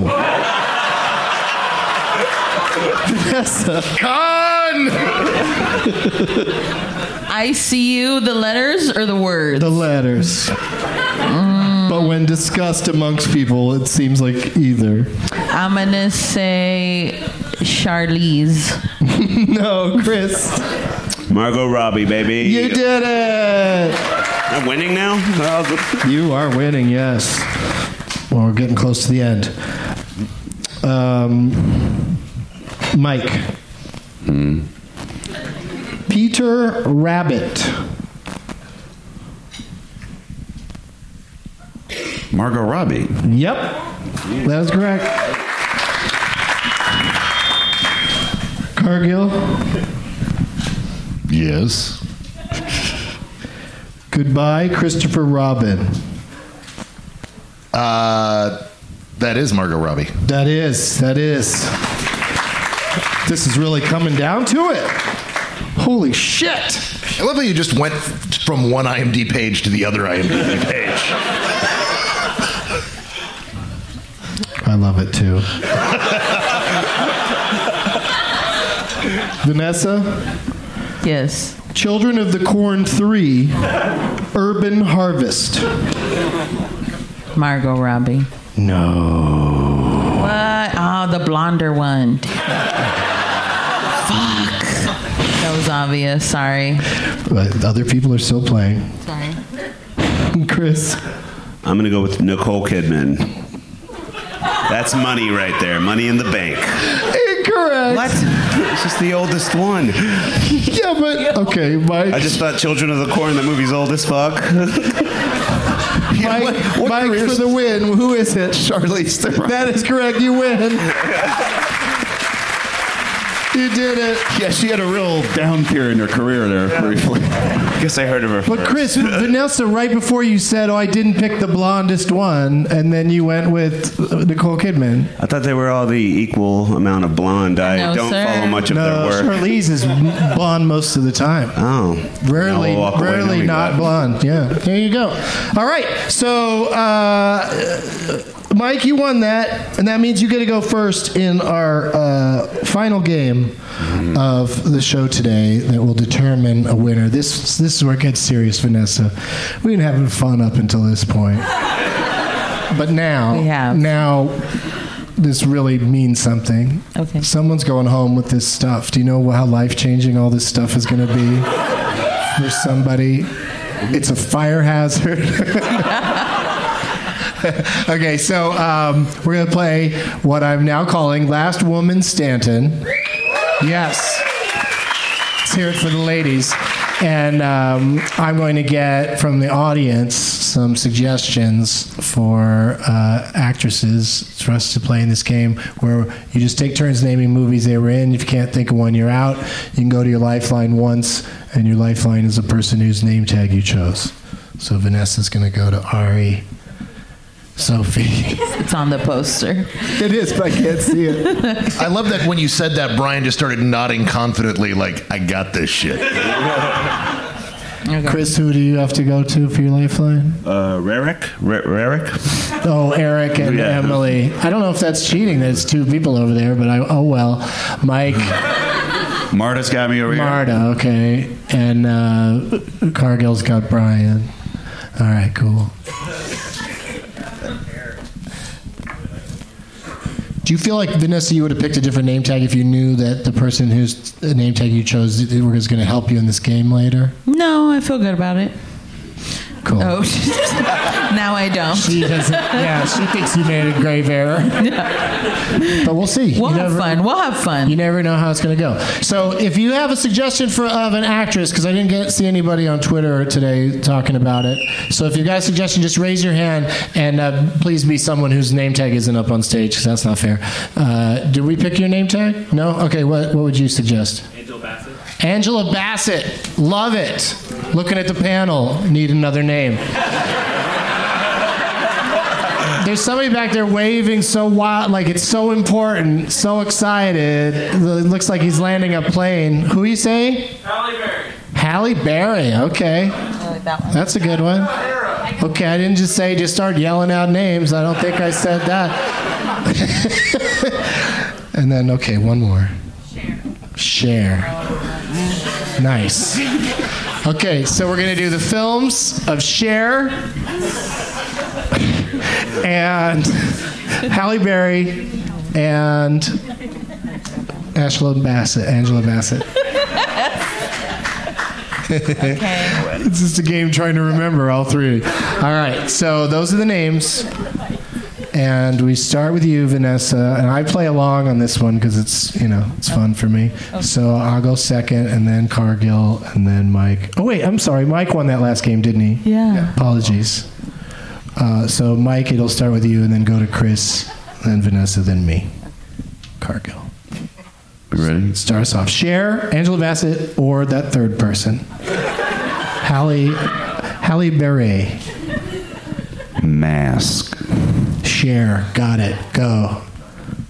Vanessa. Con! I see you, the letters or the words? The letters. But when discussed amongst people, it seems like either. I'm gonna say Charlize. no, Chris. Margot Robbie, baby. You did it. I'm winning now. You are winning, yes. Well, we're getting close to the end. Um, Mike. Hmm. Peter Rabbit. Margot Robbie. Yep. That is correct. Cargill. Yes. Goodbye, Christopher Robin. Uh, that is Margot Robbie. That is. That is. This is really coming down to it. Holy shit. I love how you just went from one IMDb page to the other IMDb page. I love it too. Vanessa? Yes. Children of the Corn 3 Urban Harvest. Margot Robbie. No. What? Oh, the blonder one. Fuck. That was obvious. Sorry. But other people are still playing. Sorry. Chris. I'm gonna go with Nicole Kidman. That's money right there. Money in the bank. Incorrect. What? It's just the oldest one. Yeah, but okay, Mike. I just thought Children of the Corn, that movie's old as fuck. Mike, Mike for the win. Who is it? Charlize Theron. That is correct. You win. You did it. Yeah, she had a real down period in her career there briefly. I Guess I heard of her. But first. Chris, Vanessa, right before you said, "Oh, I didn't pick the blondest one," and then you went with uh, Nicole Kidman. I thought they were all the equal amount of blonde. I No, don't sir. follow much of No, their work. Charlize is blonde most of the time. Oh, Rarely, Now we'll rarely not that. blonde. Yeah, there you go. All right, so uh, Mike, you won that, and that means you get to go first in our uh, final game of the show today that will determine a winner. This this is where it gets serious, Vanessa. We've been having fun up until this point, but now now. This really means something. Okay. Someone's going home with this stuff. Do you know how life changing all this stuff is going to be for somebody? It's a fire hazard. okay, so um, we're going to play what I'm now calling Last Woman Standing. Yes. Let's hear it for the ladies. And um, I'm going to get from the audience some suggestions for uh, actresses for us to play in this game where you just take turns naming movies they were in. If you can't think of one, you're out. You can go to your lifeline once, and your lifeline is a person whose name tag you chose. So Vanessa's going to go to Ari. Sophie. It's on the poster. It is, but I can't see it. I love that when you said that, Brian just started nodding confidently, like, I got this shit. Chris, who do you have to go to for your lifeline? Uh, Rarick? R- Rarick? Oh, Eric and Yeah. Emily. I don't know if that's cheating. That it's two people over there, but I, oh well. Mike, Marta's got me over here. Marta, okay, and uh, Cargill's got Brian. All right, cool. Do you feel like Vanessa, you would have picked a different name tag if you knew that the person whose name tag you chose was going to help you in this game later? No, I feel good about it. Cool. Oh, now I don't. She doesn't. Yeah, she thinks you made a grave error. But we'll see. We'll You have never- fun. We'll have fun. You never know how it's going to go. So, if you have a suggestion for of an actress, because I didn't get see anybody on Twitter today talking about it. So, if you've got a suggestion, just raise your hand and uh, please be someone whose name tag isn't up on stage, because that's not fair. Uh, did we pick your name tag? No. Okay. What What would you suggest? Angel Bassett. Angela Bassett. Love it. Looking at the panel. Need another name. There's somebody back there waving so wild, like it's so important, so excited. It looks like he's landing a plane. Who you say? Halle Berry. Halle Berry. Okay. That's a good one. Okay, I didn't just say just start yelling out names. I don't think I said that. and then, okay, one more. Cher. Cher. Nice. Okay, so we're going to do the films of Cher and Halle Berry and Angela Bassett. Angela Bassett. it's just a game trying to remember all three. All right, so those are the names. And we start with you, Vanessa, and I play along on this one because it's you know it's fun for me. So I'll go second, and then Cargill, and then Mike. Oh wait, I'm sorry, Mike won that last game, didn't he? Yeah. Apologies. Uh, so Mike, it'll start with you, and then go to Chris, then Vanessa, then me. Cargill. You ready? Start us off. Cher Angela Bassett, or that third person. Halle, Halle Berry. Mask. Cher, got it. Go.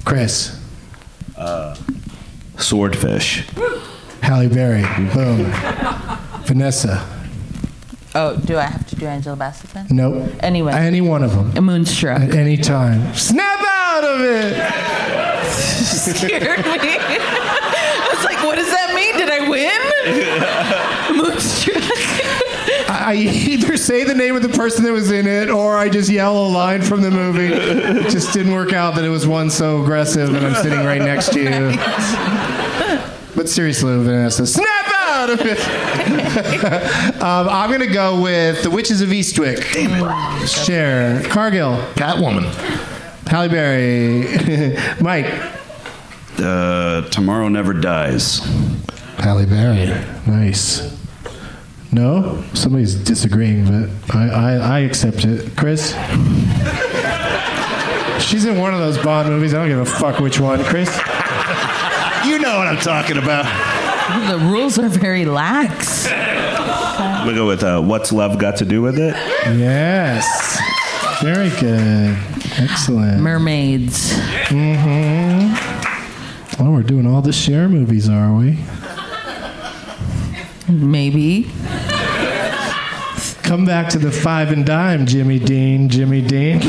Chris. Uh, swordfish. Halle Berry. Boom. Vanessa. Oh, do I have to do Angela Bassett then? Nope. Anyway. Any one of them. A moonstruck. At any time. Snap out of it! scared me. I was like, what does that mean? Did I win? Moonstruck. I either say the name of the person that was in it or I just yell a line from the movie. It just didn't work out that it was one so aggressive and I'm sitting right next to you. But seriously, Vanessa, snap out of it! um, I'm going to go with The Witches of Eastwick. Cher. Cargill. Catwoman. Halle Berry. Mike. Uh, Tomorrow Never Dies. Halle Berry. Nice. No? Somebody's disagreeing, but I, I, I accept it. Chris? She's in one of those Bond movies. I don't give a fuck which one. Chris? You know what I'm talking about. The rules are very lax. I'm gonna go with uh, "What's Love Got to Do with It." Yes. Very good. Excellent. Mermaids. Mm-hmm. Oh, we're doing all the Cher movies, are we? Maybe. Come back to the five and dime, Jimmy Dean. Jimmy Dean.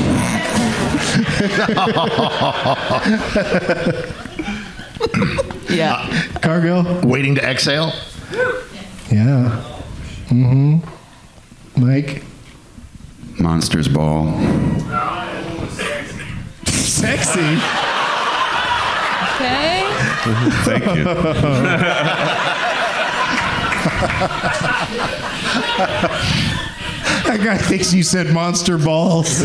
yeah. Cargill. Waiting to exhale. Yeah. Mm-hmm. Mike. Monsters Ball. Sexy. Okay. Thank you. That guy thinks you said monster balls.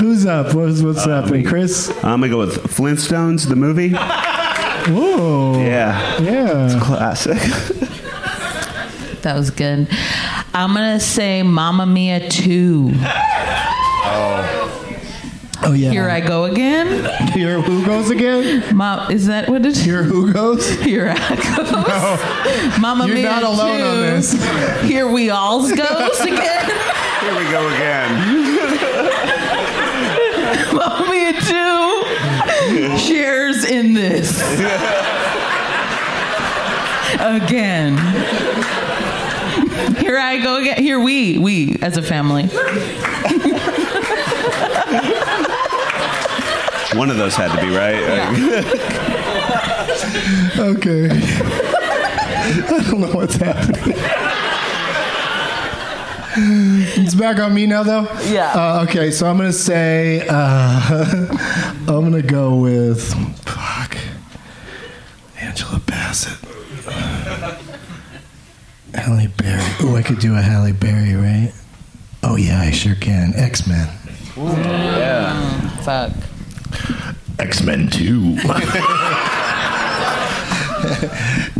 Who's up? What's, what's happening, Chris? I'm gonna go with Flintstones, the movie. Ooh. Yeah. Yeah. It's classic. That was good. I'm gonna say Mamma Mia 2. Oh Oh, yeah. Here I go again. Here who goes again? Mom, is that what it is? Here who goes? Here I goes. Mamma You're Mia not alone 2. on this. Here we all goes again. Here we go again. Mamma Mia 2 Cher's in this. again. Here I go again. Here we, we as a family. One of those had to be right. Okay. I don't know what's happening. It's back on me now, though. Yeah. Uh, okay, so I'm gonna say uh, I'm gonna go with fuck Angela Bassett, Halle Berry. Oh, I could do a Halle Berry, right? Oh yeah, I sure can. X Men. Yeah. Fuck. X Men Two.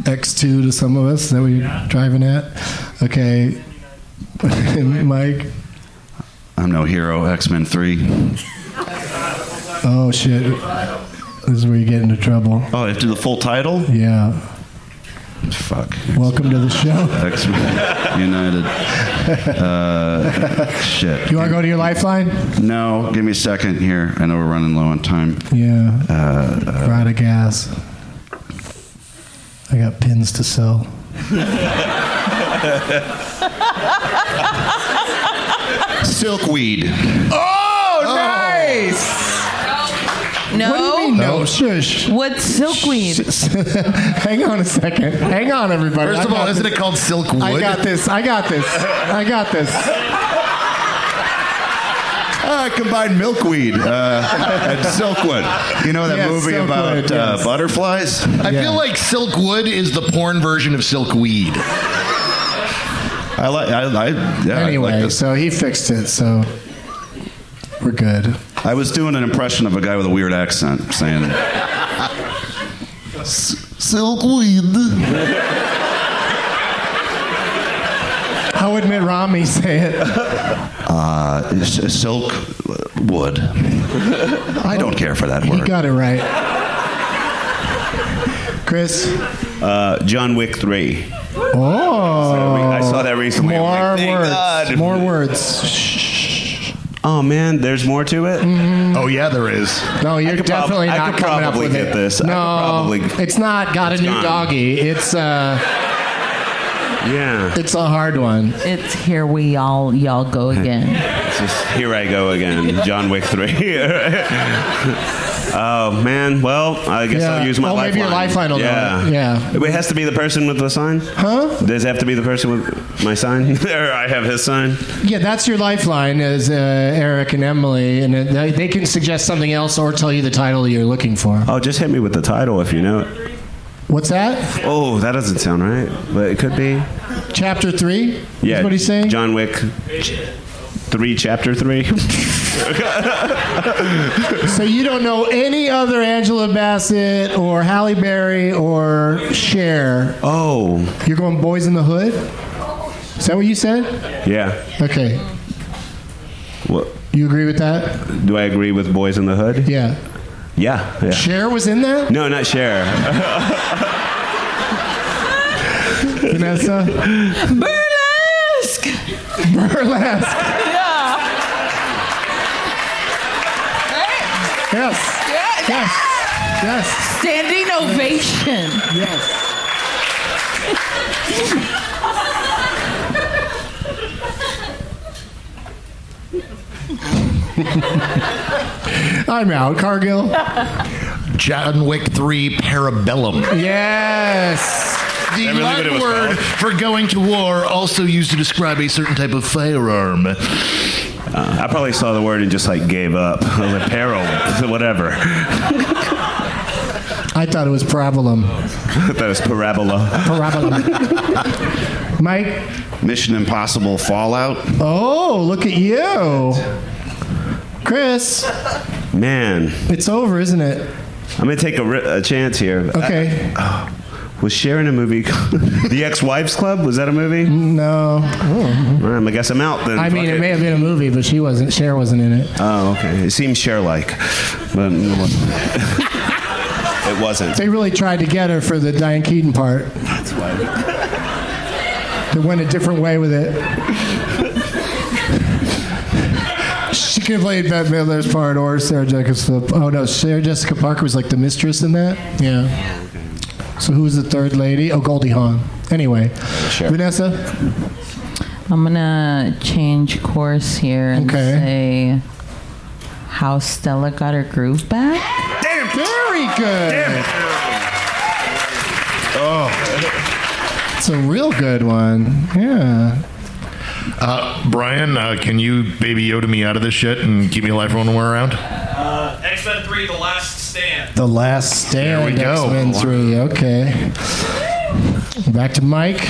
X2 to some of us. That what you're driving at? Okay. Mike. I'm no hero. X Men Three. Oh, shit. This is where you get into trouble. Oh, after the full title? Yeah. Fuck. Welcome to the show. X Men United. Uh, shit. You want to go to your lifeline? No, give me a second here. I know we're running low on time. Yeah. Uh, We're out of gas. I got pins to sell. Silkweed. Oh, nice. No. What do you mean, no? Shush. What's silkweed? Hang on a second. Hang on, everybody. First of all, got isn't this. it called Silkwood? I got this. I got this. I got this. Ah, I combined milkweed uh, and silkwood. You know that Yes, movie Silkwood, about uh, yes. butterflies? I feel like Silkwood is the porn version of Silkweed. I like. I, I yeah. I anyway, like this. so he fixed it. So we're good. I was doing an impression of a guy with a weird accent, saying Silkweed. How would Mitt Romney say it? uh, s- silk wood. I don't care for that He word. got it right. Chris. Uh, John Wick 3. Oh. I saw that recently. More like, words. More words. Oh man, there's more to it. Oh yeah, there is. No, you're could prob- definitely not could coming up with get it. this. No, probably- it's not. Got It's a new gone. doggy. It's uh, Yeah. it's a hard one. It's here we all y'all go again. It's just, here I go again. John Wick 3. oh man. Well, I guess Yeah. I'll use my Oh, lifeline. maybe your lifeline will yeah. it. Yeah. It has to be the person with the sign? Huh? Does it have to be the person with my sign? or I have his sign? Yeah, that's your lifeline, as uh, Eric and Emily, and they, they can suggest something else or tell you the title you're looking for. Oh, just hit me with the title if you know it. What's that? Oh, that doesn't sound right, but it could be. Chapter three. Yeah. Is what he's saying. John Wick 3, Chapter 3. So you don't know any other Angela Bassett or Halle Berry or Cher. Oh. You're going Boyz n the Hood? Is that what you said? Yeah. Okay. What? You agree with that? Do I agree with Boyz n the Hood? Yeah. Yeah. yeah. Cher was in that? No, not Cher. Vanessa? Burlesque. Burlesque. Yes. Yes. Yes. yes. Standing ovation. Yes. I'm out. Cargill. John Wick 3 Parabellum. Yes. The really Latin word called? for going to war, also used to describe a certain type of firearm. Uh, I probably saw the word and just like gave up. I was like, peril, whatever. I thought it was parabolum. that was parabola. Parabolum. Mike. Mission Impossible Fallout. Oh, look at you. Chris. Man, It's over, isn't it? I'm gonna take a, ri- a chance here. Okay. I- oh, was Cher in a movie? the Ex-Wives Club? Was that a movie? No. Um, I guess I'm out then. I mean, Fuck it may have been a movie, but she wasn't. Cher wasn't in it. Oh, okay. It seems Cher-like, but it wasn't. it wasn't. They really tried to get her for the Diane Keaton part. That's why. They went a different way with it. She could have played Bette Midler's part or Sarah Jessica. Oh no, Sarah Jessica Parker was like the mistress in that. Yeah. So who was the third lady? Oh, Goldie Hawn. Anyway, Vanessa. I'm gonna change course here and Okay. say how Stella got her groove back. Damn! Very good. Damn. Oh. It's a real good one. Yeah. Uh, Brian, uh, can you baby Yoda me out of this shit and keep me alive when we're around? Uh, X Men 3 The Last Stand. The Last Stand. There we go. X-Men 3. Okay. Back to Mike.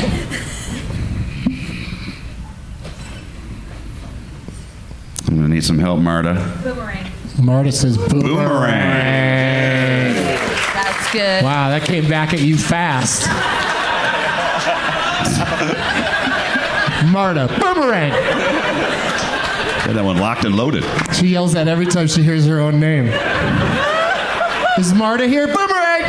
I'm gonna need some help, Marta. Boomerang. Marta says boomerang. That's good. Wow, that came back at you fast. Marta, boomerang. Got that one locked and loaded. She yells that every time she hears her own name. Is Marta here? Boomerang!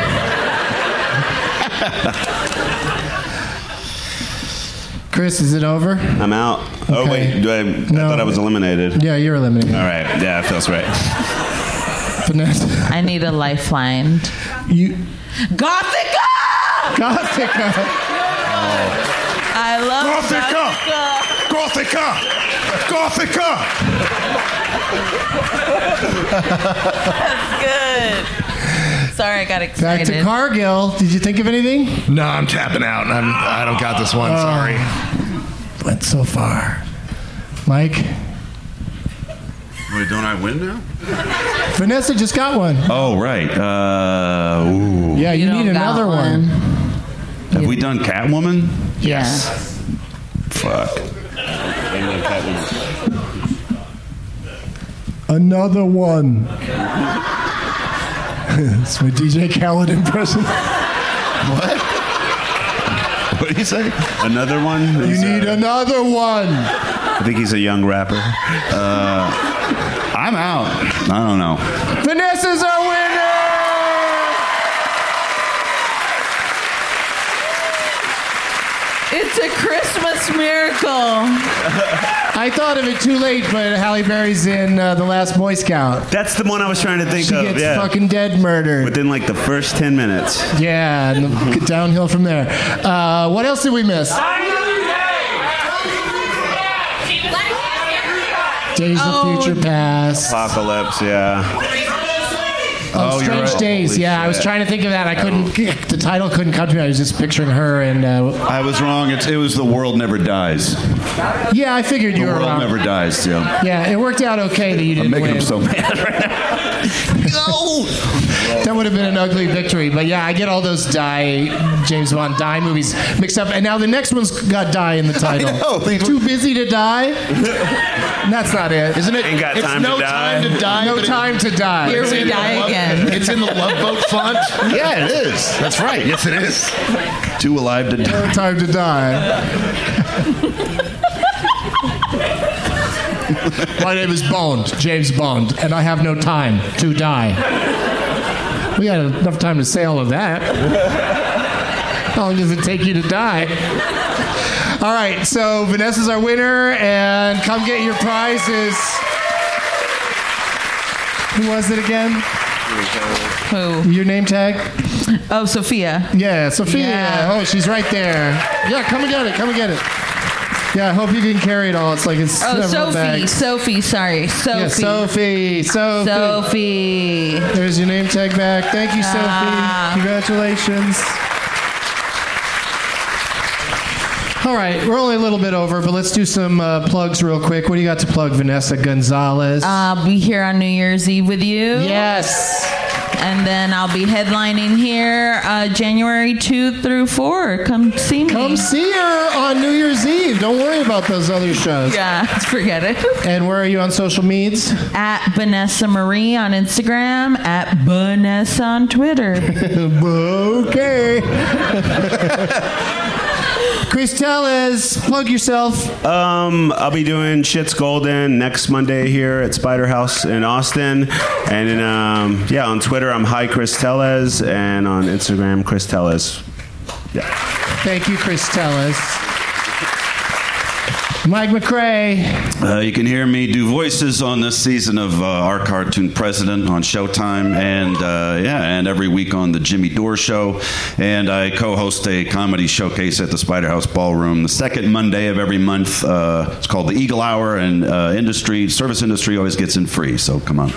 Chris, is it over? I'm out. Oh Okay. wait, do I? I No. thought I was eliminated. Yeah, you're eliminated. All right. Yeah, it feels right. Vanessa. I need a lifeline. You. Gothika! Gothika! Oh. I love it. Gothika! Gothika! Gothika! That's good. Sorry, I got excited. Back to Cargill. Did you think of anything? No, I'm tapping out. I'm, I don't got this one. Oh. Sorry. Went so far. Mike? Wait, don't I win now? Vanessa just got one. Oh right. Uh, ooh. Yeah, you, You need don't got another one. Have we done Catwoman? Yes. Fuck. Another one. It's my DJ Khaled impression. What? What did he say? Another one. You Is, uh, need another one. I think he's a young rapper. Uh, I'm out. I don't know. Vanessa's our winner! It's a Christmas miracle. I thought of it too late, but Halle Berry's in uh, The Last Boy Scout. That's the one I was trying to think She of. gets yeah. fucking dead murdered. Within like the first ten minutes. Yeah, and the- downhill from there. Uh, what else did we miss? Days Oh. of Future Past. Apocalypse. Yeah. Oh, you're Strange right. Days. Holy yeah, I was trying to think of that. I couldn't. The title couldn't come to me. I was just picturing her and. Uh, I was wrong. It's, it was The World Never Dies. yeah, I figured The you were World wrong. Never Dies, yeah. Yeah, it worked out okay that you didn't. I'm making win. him so mad right now. no. That would have been an ugly victory. But yeah, I get all those die James Bond die movies mixed up. And now the next one's got die in the title. know. Too busy to die. That's not it, isn't it? Ain't got It's time no to die. time to die. No time to die. Here we in the die love- again. It's in the Love Boat font. Yeah, it is. That's right. Yes, it is. Too alive to die. No die. time to die. My name is Bond, James Bond, and I have no time to die. We had enough time to say all of that. How long does it take you to die? All right, so Vanessa's our winner, and come get your prizes. Who was it again? Who? Your name tag? Oh, Sophia. Yeah, Sophia. Yeah. Oh, she's right there. Yeah, come and get it. Come and get it. Yeah, I hope you didn't carry it all. It's like it's Oh, Sophie. bags. Sophie. Sorry, Sophie. Yeah, Sophie. Sophie. Sophie. There's your name tag back. Thank you, Sophie. Ah. Congratulations. All right, we're only a little bit over, but let's do some uh, plugs real quick. What do you got to plug, Vanessa Gonzalez? I'll be here on New Year's Eve with you. yes. And then I'll be headlining here uh, January 2 through 4. Come see me. Come see her on New Year's Eve. Don't worry about those other shows. Yeah, forget it. And where are you on social medias? At Vanessa Marie on Instagram, at Vanessa on Twitter. okay. Chris Tellez, plug yourself. Um, I'll be doing Shit's Golden next Monday here at Spider House in Austin, and then um, yeah, on Twitter I'm Hi Chris Tellez, and on Instagram Chris Tellez. Yeah. Thank you, Chris Tellez. Mike McRae. Uh, you can hear me do voices on this season of uh, Our Cartoon President on Showtime, and uh, yeah, and every week on the Jimmy Dore Show. And I co-host a comedy showcase at the Spider House Ballroom the second Monday of every month. Uh, it's called the Eagle Hour, and uh, industry service industry always gets in free. So come on.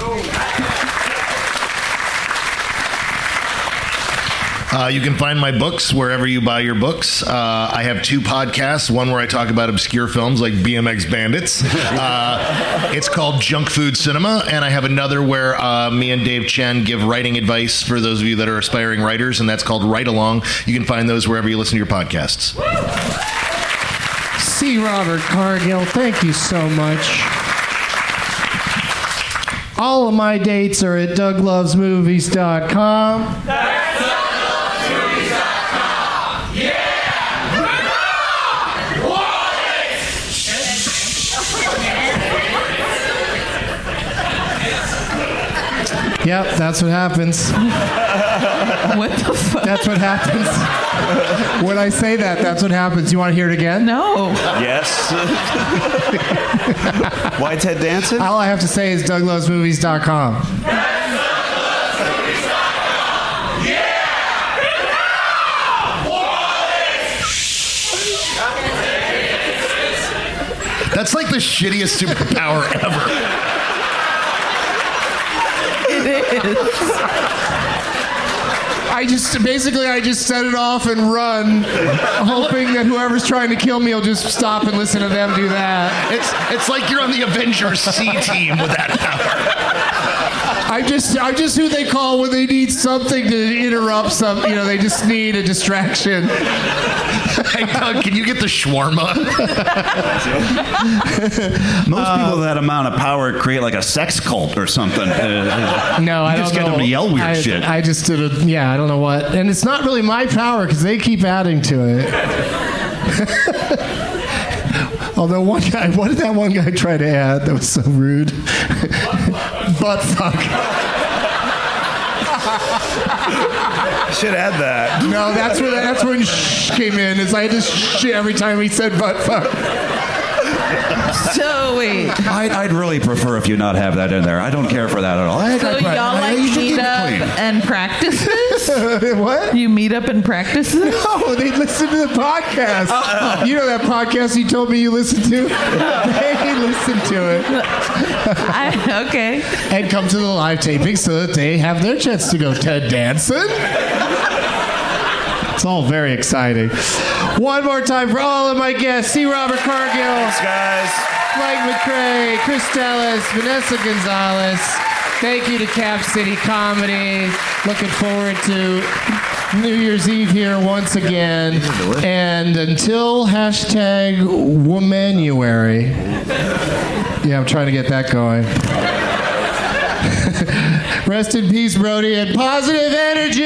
Uh, you can find my books wherever you buy your books. Uh, I have two podcasts. One where I talk about obscure films like BMX Bandits. Uh, it's called Junk Food Cinema, and I have another where uh, me and Dave Chen give writing advice for those of you that are aspiring writers, and that's called Write Along. You can find those wherever you listen to your podcasts. C. Robert Cargill, thank you so much. All of my dates are at douglovesmovies.com. Yep, that's what happens. what the fuck? That's what happens. when I say that, that's what happens. You want to hear it again? No. Yes. Why Ted Danson? All I have to say is douglovesmovies.com. That's like the shittiest superpower ever. It is. I just basically I just set it off and run, hoping that whoever's trying to kill me will just stop and listen to them do that. It's it's like you're on the Avengers C team with that power. I just I'm just who they call when they need something to interrupt some. You know, they just need a distraction. Hey Doug, can you get the shawarma? Most people with that amount of power create like a sex cult or something. Uh, No, I just don't get know. them to yell weird I, shit. I just did a yeah. I don't know what, and it's not really my power because they keep adding to it. Although one guy, what did that one guy try to add that was so rude? Butt fuck. Should add that. No, that's where that's when shh came in. Is I to shh every time he said butt fuck. So wait. I'd, I'd really prefer if you not have that in there. I don't care for that at all. I, So I- y'all I- like you meet up and practices? what? You meet up and practices? No, they listen to the podcast. You know that podcast you told me you listened to? they listen to it. I, okay. And come to the live taping so that they have their chance to go Ted Danson. It's all very exciting. One more time for all of my guests. C. Robert Cargill. Thanks, guys. Mike McCrae, Chris Tellez, Vanessa Gonzalez. Thank you to Cap City Comedy. Looking forward to New Year's Eve here once again. And until hashtag Womanuary. Yeah, I'm trying to get that going. Rest in peace, Brody, and positive energy.